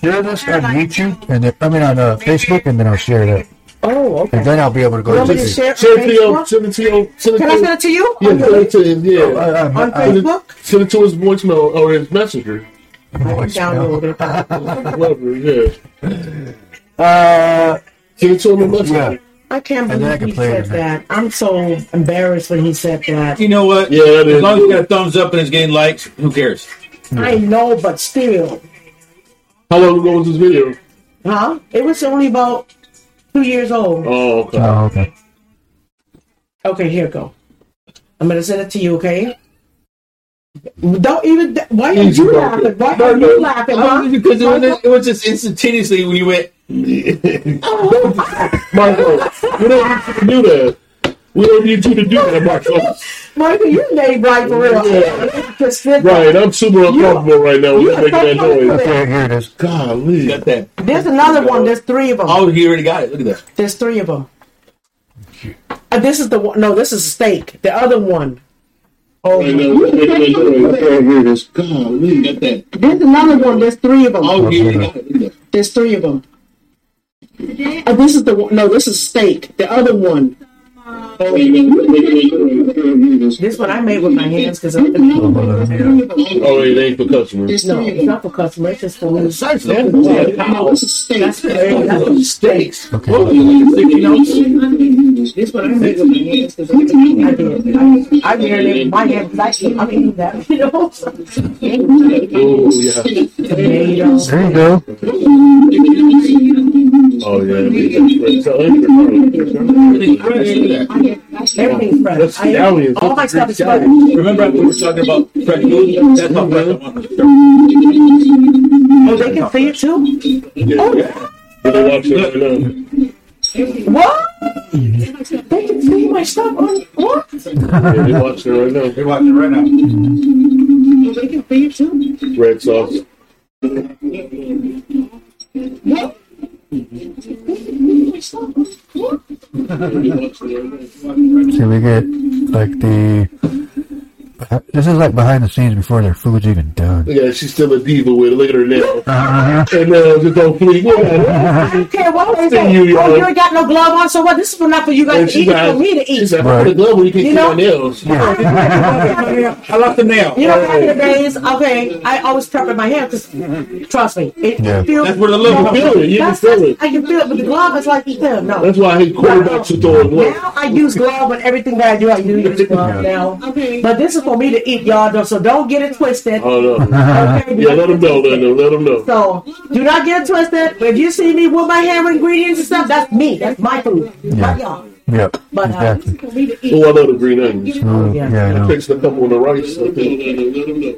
Share this on YouTube and then I mean on uh, Facebook and then I'll share it. Oh, okay. And then I'll be able to go want to me to the share it Send on it to your, Facebook? send it to your, send it Can to I send it to you? Yeah, send it to him, yeah. uh, On uh, Facebook? Send it to his voicemail or his messenger. I can download it. Whatever, yeah. uh, Send it to him in messenger. yeah. I can't And then I believe can he said that. I'm so embarrassed when he said that. You know what? Yeah, that is. As long as you got a thumbs up and it's getting likes, who cares? I know, but still. How long ago was this video? Huh? It was only about two years old. Oh, okay. Oh, okay. Okay, here go. I'm gonna send it to you, okay? Don't even. Why are Easy, you bro. laughing? Why No, are no. you laughing, huh? Because it was, it was just instantaneously when you went. Oh Marco, you don't have to do that. We don't need you to do that, Marco. Michael, you made right for real. Yeah. Right, I'm super uncomfortable right now with you making that noise. Okay, here it is. Golly. Got that. There's another one. There's three of them. Oh, he already got it. Look at that. There's three of them. Uh, this is the one. No, this is steak. The other one. Oh, Right. Here it is. Golly, got that. there's another one. There's three of them. Oh, yeah, you got it. There's three of them. Uh, this is the one. No, this is steak. The other one. Yeah, right now, right now. This one I made with my hands because of the hand. Oh, it ain't for customers. no, it's not for customers. It's just for me. Besides No, that, this is steak. That's crazy. those steaks. Okay. You like? This one I made with my hands because I did. I, I marinate my hands. I I can do that. You know. Oh, yeah. Tomatoes. There you go. Oh, yeah. So, Everything fresh, that. Everything's fresh. That's all my stuff is fresh. Remember we were talking about fresh food? That's how fresh I want my stuff. Oh, they can see it too. Yeah. Oh. They watch it right now. What? They can see my stuff on what? Yeah, they watch it right now. They're watching right now. Oh, they can see it too. Red sauce. See, we get like the. This is like behind the scenes before their food's even done. Look at that. She's still a diva with it. Look at her nails. Uh-huh. Her nails just don't fleek. Look at her. I don't care what they say. You, Oh, you ain't got no glove on, so what? This is for not for you guys And to she's eat. It's for me to eat. said, I'm Right. the glove when you can't You see know? my nails. I lost the nail. You know, back in the days, okay, I always pepper my hair because, trust me, it Yeah. feels. That's where the love You can feel it. You can That's, feel it. I can feel it, but the glove is like, yeah, no. That's why I hate quarterbacks who throw it left. Now I use glove on everything that I do. I do use glove now. Okay. But this is for me to eat, y'all. though, So don't get it twisted. Oh, no. Okay? Yeah, let them know. Let them, let them know. So do not get it twisted. If you see me with my hair ingredients and stuff, that's me. That's my food. Not y'all. Yep. But uh, Exactly. is for me to eat. Oh, I love the green onions. Ooh, Yeah. yeah, I I fixed a couple on the rice.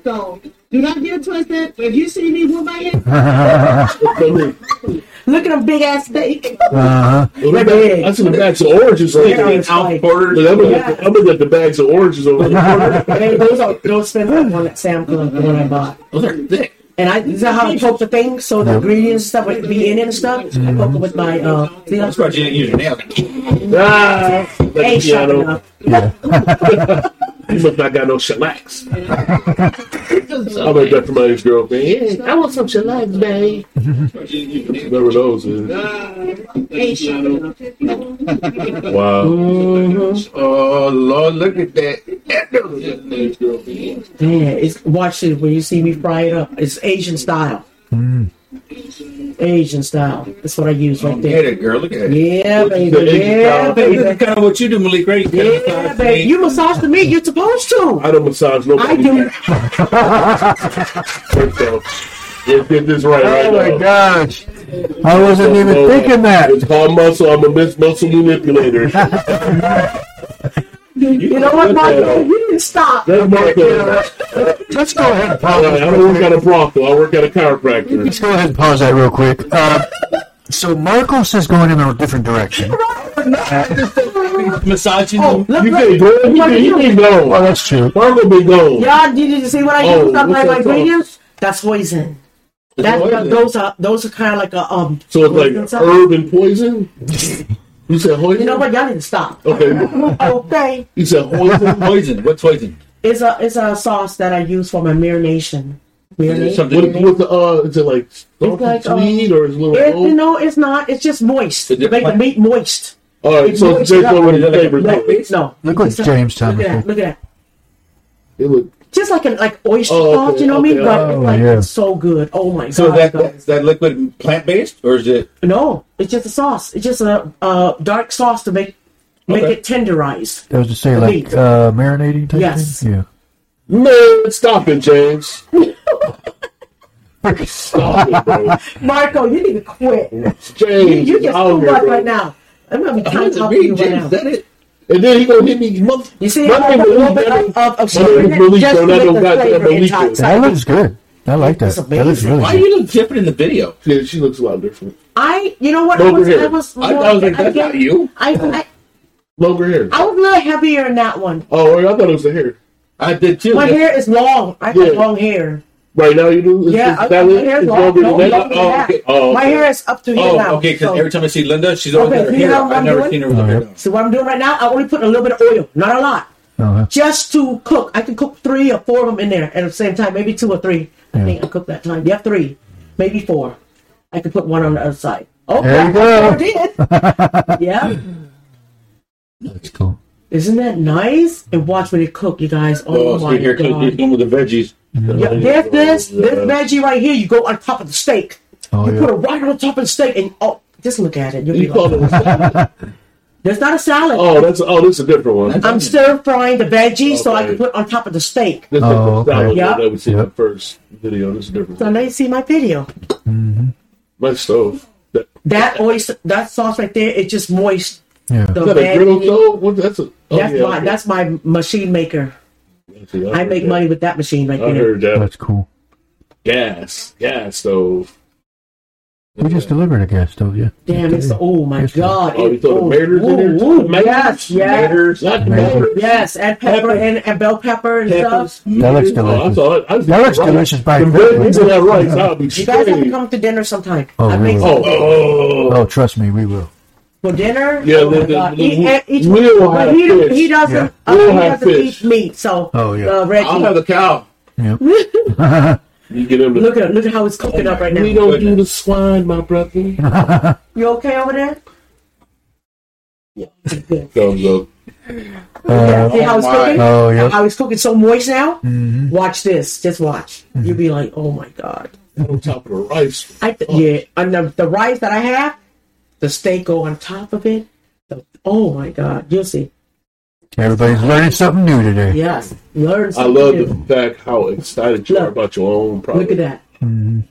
So do not get twisted. If you see me with my hair, uh look at them big ass steak. Uh-huh. I see the bags of oranges right Yeah. It's like- I'm gonna get the- I'm gonna get the bags of oranges over there. Hey, those are those spend that one at Sam Club, the one I bought. Those are thick. And I this is how I poke the thing so the ingredients and stuff would be in it and stuff. I poke it with my uh see That's why you didn't use your nails. Ah, like Ain't the sharp piano. Yeah. You must not got no shellacs. I made that for my ex girlfriend. Yeah, I want some shellacs, babe. Remember those? Yeah. Wow. Oh, Lord, look at that. Yeah, it's watch it when you see me fry it up. It's Asian style. Asian style. That's what I use right Get there. it, girl. Look at it. Yeah, baby. Yeah, style. baby. This is kind of what you do, Malik, right? You Yeah, baby. You massage the meat. You're supposed to. I don't massage nobody. I do. First off, let's get this right right Oh my now. gosh. I wasn't even So, uh, thinking that. It's called muscle. I'm a mis- muscle manipulator. You know what, Michael? You didn't stop. That's Marco. Let's go ahead and pause. right, I don't work at a Bronco. I work at a chiropractor. Let's go ahead and pause that real quick. Uh, so Marcos is going in a different direction. Massaging Oh, them. look, You look. can't go. He been, he been Well, gone. that's true. Marco been gone. Y'all, did you see what I Oh, use? Stuff like my that ingredients. That's poison. That's poison? those are those are kind of like a um. So it's like herb and poison. You said poison. You know what? Y'all need to stop. Okay. Okay. You said poison. Poison. What's poison? It's a it's a sauce that I use for my marination. Marination. Something. What, what the uh? Is it like salty like, um, sweet or is it a little? It, old? you know, it's not. It's just moist. It To make the meat moist. All right, it's so moist it's based up. on what the Is it like a flavor No, no. Look what It's James telling Look at me. that. Look at that. It look Just like an like oyster Oh, sauce, okay, you know what I mean? okay. But Oh, it's like yeah. it's so good. Oh my So god. that, guys. that that liquid plant based or is it? no, it's just a sauce. It's just a uh, dark sauce to make make Okay. it tenderized. That was to say, The like, meat. uh, marinating type Yes. thing? Yeah. man. Stop it, James. Stop it, bro. Marco, you need to quit. James, you is get out too here, much right now. I'm gonna be How trying to it talk you right James? now. Is that it? And then he gonna hit me. Mother- You see, My I name put a is Malik. of, of, of My name is Malik, just that don't the got flavor that Malik That looks good. I like that. That looks amazing. really Why good. do you look different in the video? Yeah, she looks a lot different. I, you know what? I was. I was, I, I was like, that's I, not you. I, I, Longer hair. I was a little heavier in that one. Oh, I thought it was the hair. I did too. My Yes. hair is long. I have Yeah. long hair. Right now you do? Is, Yeah, is that my it? hair is long. longer No, than that? longer Oh, okay. Oh, My hair is up to here Oh, now. okay. Because so- every time I see Linda, she's always Okay, got her hair. what I've never doing? seen her with Oh, her hair down. So what I'm doing right now, I only put a little bit of oil, not a lot. Uh-huh. just to cook. I can cook three or four of them in there at the same time, maybe two or three. I think I cooked that time. Yeah, three, maybe four. I could put one on the other side. Oh, There you I go. sure did. yeah, That's cool. isn't that nice? And watch when it cook, you guys. Oh, Oh, my see, here comes here's god. one with the veggies. Yeah, there's this this veggie right here. You go on top of the steak. Oh, you yeah. put it right on top of the steak, and oh, just look at it. You'll be You call like, it a salad? there's not a salad. Oh, that's oh, that's a different one. I'm stir frying the veggies so I can put on top of the steak. That's Oh, like the salad okay. Yeah. that we see Yep. the first video. This is different. So now you see my video. Mm-hmm. My stove. That, That oyster, that sauce right there, it's just moist. Yeah. The is that a griddle veggie- stove? What, that's a. Oh, That's yeah, my okay. that's my machine maker. See, I heard make that. money with that machine right I there. heard that. That's cool. Gas, gas stove. We just delivered a gas stove, yeah. Damn, it's oh my Yes, sir. god! Oh, you it- throw the oh, maters in there? ooh, The maters? Yes, yes, Maters? Not the Maters. maters. yes, and pepper and, and bell pepper and stuff. Oh, that looks Oh, I delicious. thought I was That looks right. delicious by The itself. veggies that rice, I'll be You guys have to come to dinner sometime. Oh, I we make will. Oh, oh, Oh, oh. oh trust me, we will. For dinner. Yeah, oh my the- the- the- He- each- we'll but have he, fish. he doesn't. Yeah. uh, We'll he have doesn't fish. eat meat. So Oh, yeah. uh, Reggie, I'll have the cow. Yep. You get them to. look at look at how it's cooking up right now. we don't do the swine, my brother. You okay over there? Yeah. good. Thumbs up. Uh, See how it's my. cooking? oh, yep. How it's cooking so moist now? Mhm. Watch this. Just watch. You'll be like, oh my god. On top of the rice. I th- yeah, and the, the rice that I have, the steak go on top of it. The- oh my god, you'll see. Everybody's learning something new today. Yes, learn. I love new. the fact how excited you are about your own product. Look at that. Mhm.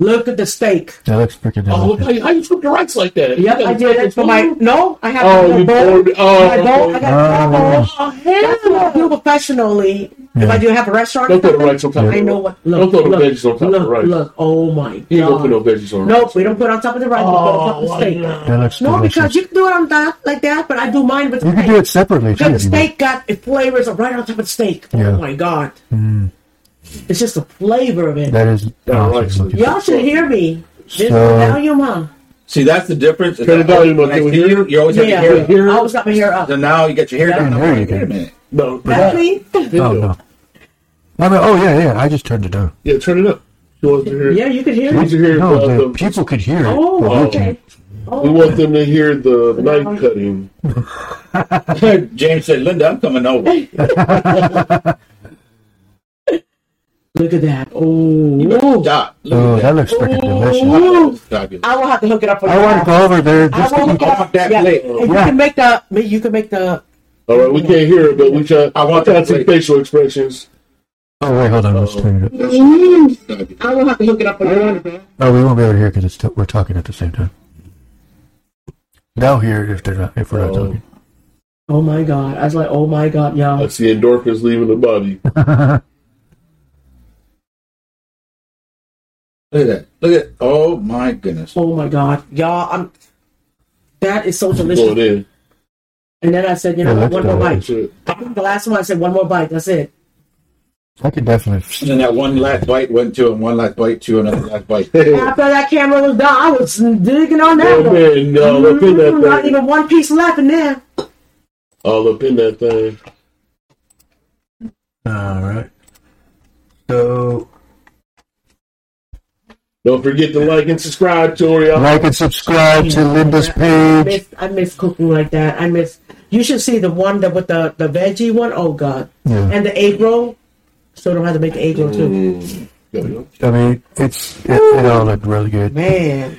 Look at the steak. That looks freaking Oh, look delicious. how you, how you cook the rice like that? Yep, I did it for my. No, I have Oh, a you bowl. poured it. Oh, my bowl. I got Oh, a bowl. Oh, oh That's what I hell do professionally. If I do have a restaurant, Don't or throw the something, rice on top I know what. Look, Don't throw the look, veggies on top look, of the rice. Look, oh my god. You ain't gonna put no veggies on Nope, we don't put it on top of the rice. we put it on top of the Oh, steak. That looks No, because you can do it on that like that, but I do mine with the You can do it separately, too. Because the if you want. steak got it flavors right on top of the steak. Oh Yeah. my god. Mm. It's just the flavor of it. that is Yeah, awesome right. Y'all should hear me. Just So- tell your mom. See, that's the difference. is Turn the volume when up, I can we see hear you, you always have Yeah, your hair. I always got my hair up. So now you get your hair Yeah. down. Oh, there I'm you go. Wait a minute. No, That's me. Oh, no. I mean, oh, yeah, yeah. I just turned it down. Yeah, turn it up. She wants to hear. Yeah, you could hear She wants me. to hear No, the, the the- people could hear it. Oh, but okay. Oh, We want them to hear the knife cutting. James said, Linda, I'm coming over. Look at that. Oh, You better stop. Look Oh, at that looks freaking delicious. Ooh. I will have to hook it up for I want to go over there I just will to hook eat. it up. that yeah. plate. And you can make the. You can make the. All right, we can't hear it, but we try. I want that to see facial expressions. Oh, wait, hold on. Let's turn it up. I will have to hook it up for you. Oh, we won't be able to hear because t- we're talking at the same time. They'll hear it if they're not if we're not Oh. talking. Oh my god! I was like, oh my god, y'all. see endorphins leaving the body. Look at that. Look at Oh, my goodness. Oh my god, y'all. I'm. That is so Going delicious. in. And then I said, you know, oh, Yeah, what, one more bite. I think the last one I said one more bite. That's it. I could definitely. And then that one last bite went to, and one last bite to another last bite. After that camera was done, I was digging on that Oh one. man, no, up in Not that thing. even one piece left in there. All up in that thing. All right. So Don't forget to like and subscribe Tori. like and subscribe to Linda's I page. miss, I miss cooking like that. I miss. You should see the one that with the the veggie one. Oh god, Yeah. and the egg roll. Still don't have to make the egg roll too. Mm. There we go. I mean, it's it, it all looked really good. Man,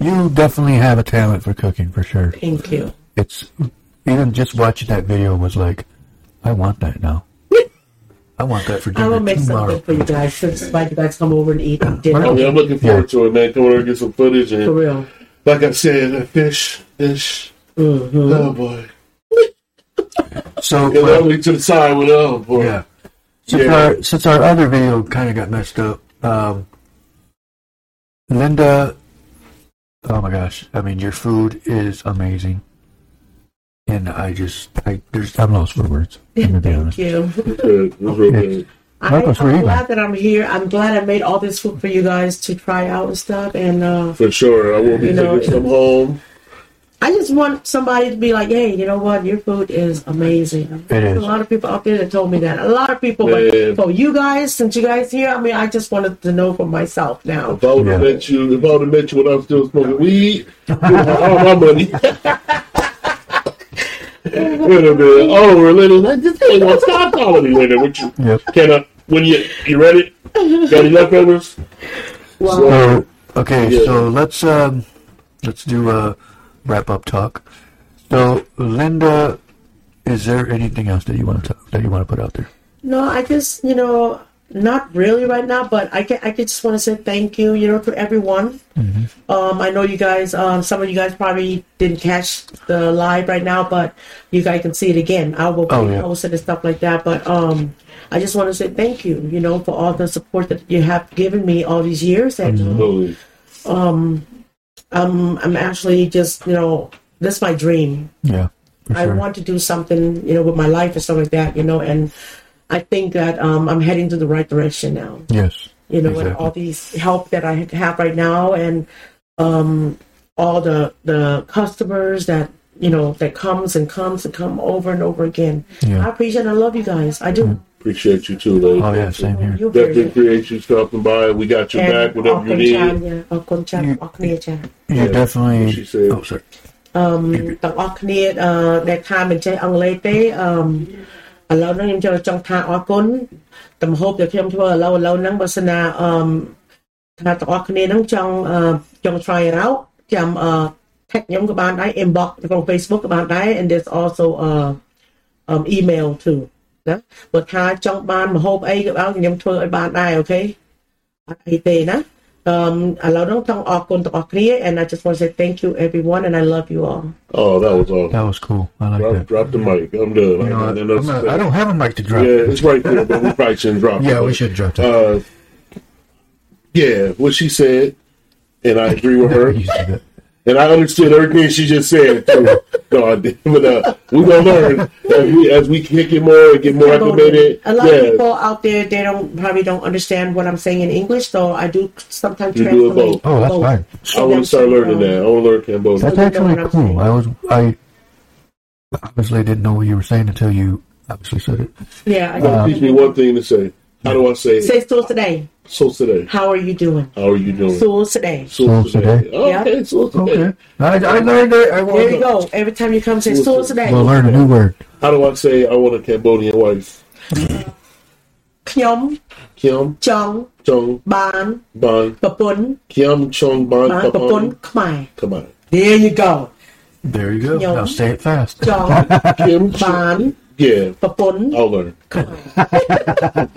You definitely have a talent for cooking for sure. thank you. It's even just watching that video was like, I want that now. I want that for dinner I will dinner make tomorrow. something for you guys. Since invite you guys come over and eat Oh, dinner yeah, I'm looking forward to it, man. Come over and get some footage. And for real. like I said, that fish, fish. hmm Oh boy. So And uh, then to the side with oh boy. yeah, since Yeah. our since our other video kind of got messed up, um, Linda, oh my gosh, I mean your food is amazing, and I just I there's I'm lost for words. I'm gonna be Thank honest. you. It was good. It was real Yeah. good. I, Marcos, where you I'm glad that I'm here. I'm glad I made all this food for you guys to try out and stuff. And uh, For sure. I will be You know, taking some home. I just want somebody to be like, hey, you know what? Your food is amazing. It is. A lot of people out there that told me that. A lot of people, Man. but for you guys, since you guys here, I mean, I just wanted to know for myself now. If I would have Yeah. met you, if I would have met you when I was still smoking weed, you'd have all my money. Would have been over, Lenny. Like, this ain't gonna stop calling me, Lenny. What you? Yep. Can I? When you you ready? Got any leftovers? Well, So okay, Yeah. so let's um let's do a wrap up talk. So Linda, is there anything else that you want to talk, that you want to put out there? no, I just, you know, not really right now, but I can, I just want to say thank you, you know, to everyone. Um, I know you guys, um, some of you guys probably didn't catch the live right now, but you guys can see it again. I will Oh, yeah. post it and stuff like that. But um, I just want to say thank you, you know, for all the support that you have given me all these years, and uh, Absolutely. um, I'm I'm actually just, you know, this is my dream. Yeah, for I want to do something, you know, with my life and stuff like that, you know, and I think that um, I'm heading to the right direction now. yes. You know, and Exactly. all these help that I have right now, and um, all the the customers that you know that comes and comes and come over and over again. Yeah. I appreciate and I love you guys. I do. Appreciate you too, Lenny. Oh yeah, same here. You're very Definitely good. appreciate you stopping by. We got your back, whatever you need. អរគុណច្រើនអរគុណចា៎ You definitely. She said. Oh, sorry. អឺទាំងអស់គ្នាអឺដែលថាមិនចេះអង់គ្លេសទេអឺ ឥឡូវហ្នឹងខ្ញុំចូលចង់ថាអរគុណទំហូបដែលខ្ញុំធ្វើឥឡូវឥឡូវហ្នឹងបើសិនណាអឺថាទាំងអស់គ្នាហ្នឹងចង់អឺចង់ try it out ចាំអឺ tag ខ្ញុំក៏បានដែរ inbox នៅក្នុង Facebook ក៏បានដែរ and there's also uh um email too ណាបើថាចង់បានម្ហូបអីក៏បានខ្ញុំធ្វើឲ្យបានដែរអូខេអត់អីទេណា um, Alaunong Tang Akon and I just want to say thank you, everyone, and I love you all. Oh, that was awesome. That was cool. I like drop, that. Drop the mic. I'm done. You know, I, I'm not, I, don't have a mic to drop. Yeah, it's right there, but we probably shouldn't drop yeah, it. Yeah, we should drop that. Uh, yeah, what she said, and I agree with her. and I understood everything she just said. Too. no, I didn't, but uh, we're gonna learn as we as we kick it more and get more acclimated. A lot of people out there they don't probably don't understand what I'm saying in English, so I do sometimes You do it translate. both. Oh, that's fine. I want to start learning that. I want to learn Cambodian. That's you actually I'm cool. I was I obviously didn't know what you were saying until you obviously said it. Yeah, I Uh. Teach me one thing to say. How do I say? Say soul today. Soul today. How are you doing? How are you doing? Soul today. Soul, today. today. Oh, okay, soul today. Okay. I, I learned it. I there you go. Every time you come, say soul, today. We'll learn a new word. How do I say I want a Cambodian wife? Kyom. Kyom. Chong. Chong. Ban. Ban. Papun. Kyom Chong Ban. Papun. Come on. There you go. There you go. Kyom, now say it fast. Chong. Kim. Ban. Yeah. But Borden. I'll learn. Come on.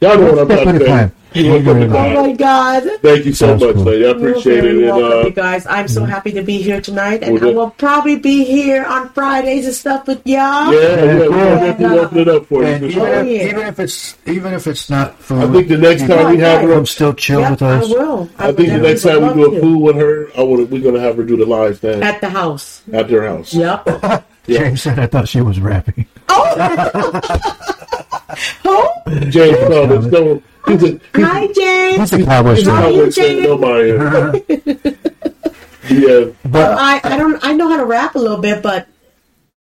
Y'all know what I'm talking about about. You know what I'm Oh my God. Thank you so That's much, cool. lady. I appreciate You're it. very And, welcome, uh, you guys. I'm so happy to be here tonight, and Well, I will probably be here on Fridays and stuff with y'all. yeah, yeah, we're cool. gonna definitely open it up for you. And for even, sure. if, yeah. even if it's even if it's not food, I think the next you time we have her, I'm still chill Yep, with I will. I would think the next time we do a to. food with her, I want we're gonna have her do the live stand at the house. at their house. Yep. James said I thought she was rapping. oh, James Thomas, no, he's a he's hi, James. He's a cowboy He's a James. Nobody. yeah, But I, I don't I know how to rap a little bit, but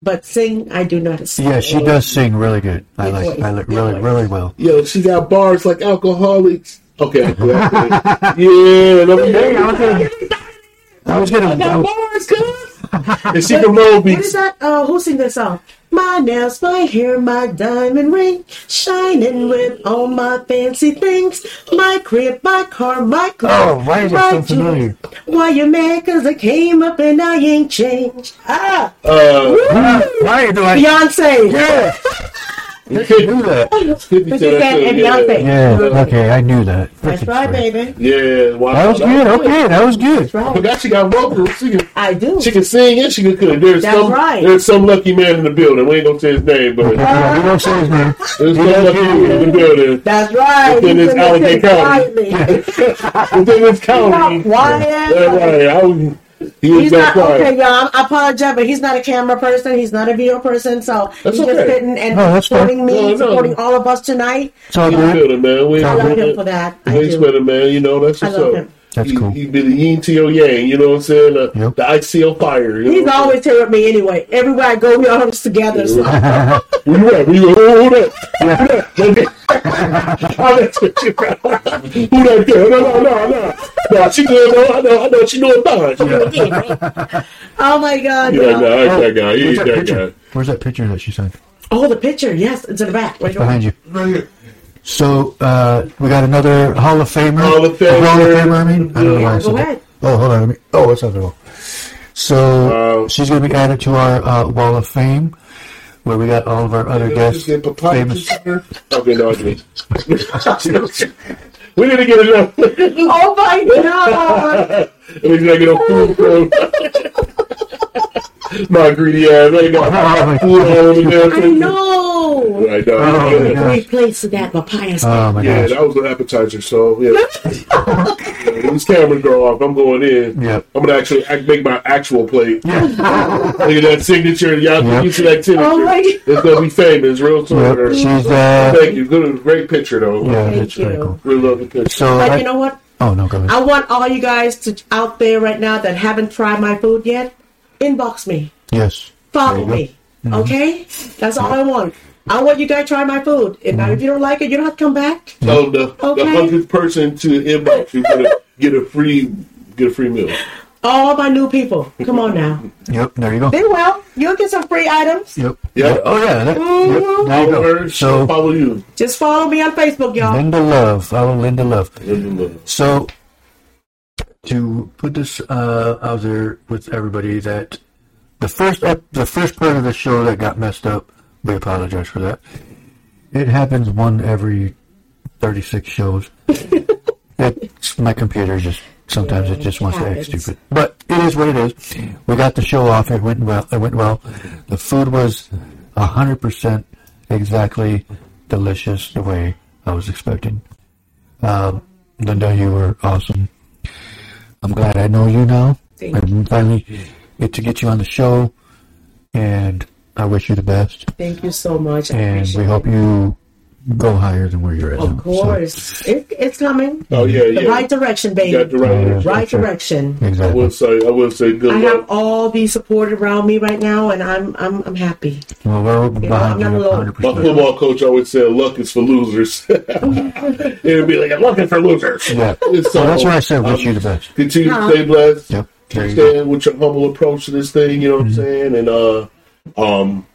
but sing I do not sing. yeah, she does sing really good. I like I like really really well. yo, she got bars like alcoholics. Okay, okay, okay. yeah, let me I was gonna. I was, Bars, good. And she can roll What is beats. that? Uh, who sing that song? My nails, my hair, my diamond ring, shining with all my fancy things. My crib, my car, my clothes. oh, why is so familiar? Why you mad? Cause I came up and I ain't changed. Ah, Uh, Why do I? Beyonce. Yeah, you could do that. But you that said too, and yeah. Beyonce. Yeah, okay, I knew that. That's Freaking right, sorry. baby. Yeah, wow. That was good. Okay, that was good. That's I right. forgot she got vocals. She can, I do. she can sing and she can cook. There's That's some right. there's some lucky man in the building. We ain't gonna say his name, but Yeah, we don't say his name. there's some lucky man in the building That's right. Within this can Allegheny County. quietly. within this county. Quiet. That's right. I was, he He's not quiet. okay, y'all. I apologize, but he's not a camera person. He's not a video person. So That's he's just sitting and No, that's supporting me, No, no. supporting all of us tonight. It's all He's good. good, man. We I ain't love him for that. I We ain't do. sweating, man. You know that's I what's love up. him. That's he, cool. He be the yin to your yang. You know what I'm saying? The, Yep. the ICL fire. You He's know? always here with me anyway. Everywhere I go, we all always together. So. Where you at? Where you at? Hold on. Hold on. Oh, that's what you got. Who that girl? No, no, no, no. No, she good. No, I know. I know. She doing fine. She doing good, bro. Oh my God. He like, no. I ain't that guy. He Where's ain't that that picture? guy. Where's that picture that she sent? Oh, the picture. Yes, it's in the back. Right Behind you. Right here. So uh, we got another Hall of Famer. Hall of Famer. Hall of Famer. I mean, I don't know why I said that. Oh, hold on. Let me. Oh, it's other wall. So Wow. she's going to be added to our uh, Wall of Fame, where we got all of our other guests. Famous. juice in there? Okay, no, I didn't. we didn't get enough. Oh my God. At least I get a food from my greedy ass. I ain't got food all over there. I know. I know. Oh, yeah. my God. Great place of that papaya. Oh my Yeah, gosh. that was an appetizer. So yeah, yeah when these cameras go off, I'm going in. Yep. I'm gonna actually make my actual plate. Look at that signature. Y'all Yep. you see that signature? Oh my God. It's gonna be famous real soon. Yep. She's uh, Thank you. Good, great picture though. yeah, Thank it's very you. cool. Really love the picture. So But I, you know what? oh no, go ahead. I want all you guys to out there right now that haven't tried my food yet, inbox me, Yes. follow There you me. Okay, that's all I want. I want you guys to try my food. And now, if you don't like it, you don't have to come back. Tell the Okay. the hundredth person to inbox you get a, get a free get a free meal. All my new people, come on now. Yep. There you go. They will. You'll get some free items. Yep. Yeah. Oh yeah. That, Mhm. yep, there you Follow her, go. So follow you. Just follow me on Facebook, y'all. Linda Love. Follow Linda Love. Linda Love. So, to put this uh, out there with everybody, that the first ep- the first part of the show that got messed up, we apologize for that. It happens one every thirty six shows. it's, my computer just sometimes it just wants to act stupid, but it is what it is. We got the show off. It went well. It went well. The food was hundred percent exactly delicious the way I was expecting. Um, Linda, you were awesome. I'm glad I know you now. Thank I finally get to get you on the show, and I wish you the best. Thank you so much. I And we hope you go higher than where you're at. now. Of course, it, it's coming. Oh yeah, The right direction, You baby. got the right. Yeah. direction. right Sure. direction. So, I exactly. will say. I will say. Good I luck. have all the support around me right now, and I'm I'm I'm happy. Well, we're behind I'm you not alone. My football coach always said, "Luck is for losers." It'd be like, "I'm looking for losers." Yeah. It's So that's why I said um, wish you the best. Continue Huh. to stay blessed. Yep. There Keep you with your humble approach to this thing. You know what I'm Mhm. saying? And uh, um,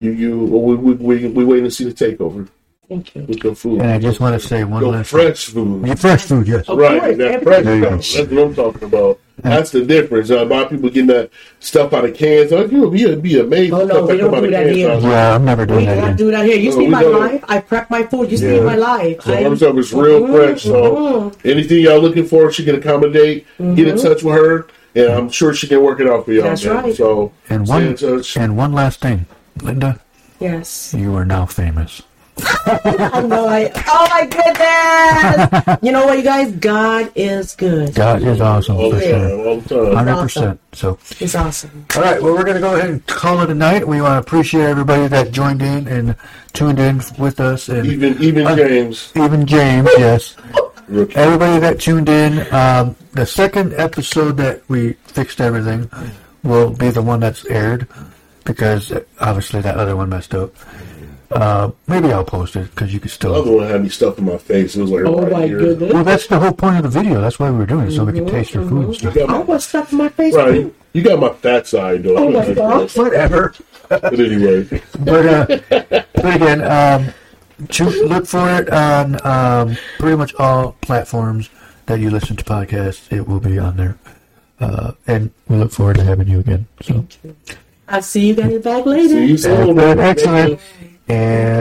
you you we we we, we waiting to see the takeover Thank you. with the food. And I just want to say one Your last thing. fresh food. Your fresh food, yes. Of right, course, that fresh There stuff. That's what I'm talking about. That's the difference. Uh, a lot of people getting that stuff out of cans. Like, you'll be, be amazed. Oh, no, stuff we don't do that here. out. Yeah, I'm never We doing that don't again. do that here. You No, see my don't. life. I prep my food. You see my life. So I- her stuff is real Mhm, fresh. So mhm. anything y'all looking for, she can accommodate. Get in touch with her, and I'm sure she can work it out for y'all. That's man. right. So And one and one last thing, Linda, Yes. you are now famous. I know. I. Oh my goodness. you know what, you guys? God is good. God is awesome for sure. time, all the time. Hundred percent. So, He's awesome. all right. Well, we're gonna go ahead and call it a night. We want to appreciate everybody that joined in and tuned in with us, and Even even Uh, James. even James. Yes, everybody that tuned in. Um, the second episode that we fixed everything will be the one that's aired because obviously that other one messed up. Uh, maybe I'll post it because you can The still. other one had me stuff in my face. It was like Oh right my here. goodness. Well, that's the whole point of the video. That's why we were doing it, so we could taste your food and You stuff. got I my, want stuff in my face. right. too. You got my fat side though. Oh my God. Whatever. But anyway, But, uh, but again, um, to look for it on um, pretty much all platforms that you listen to podcasts. It will be on there. Uh, and we look forward to having you again. So, I'll see you guys back later. see you soon. excellent. And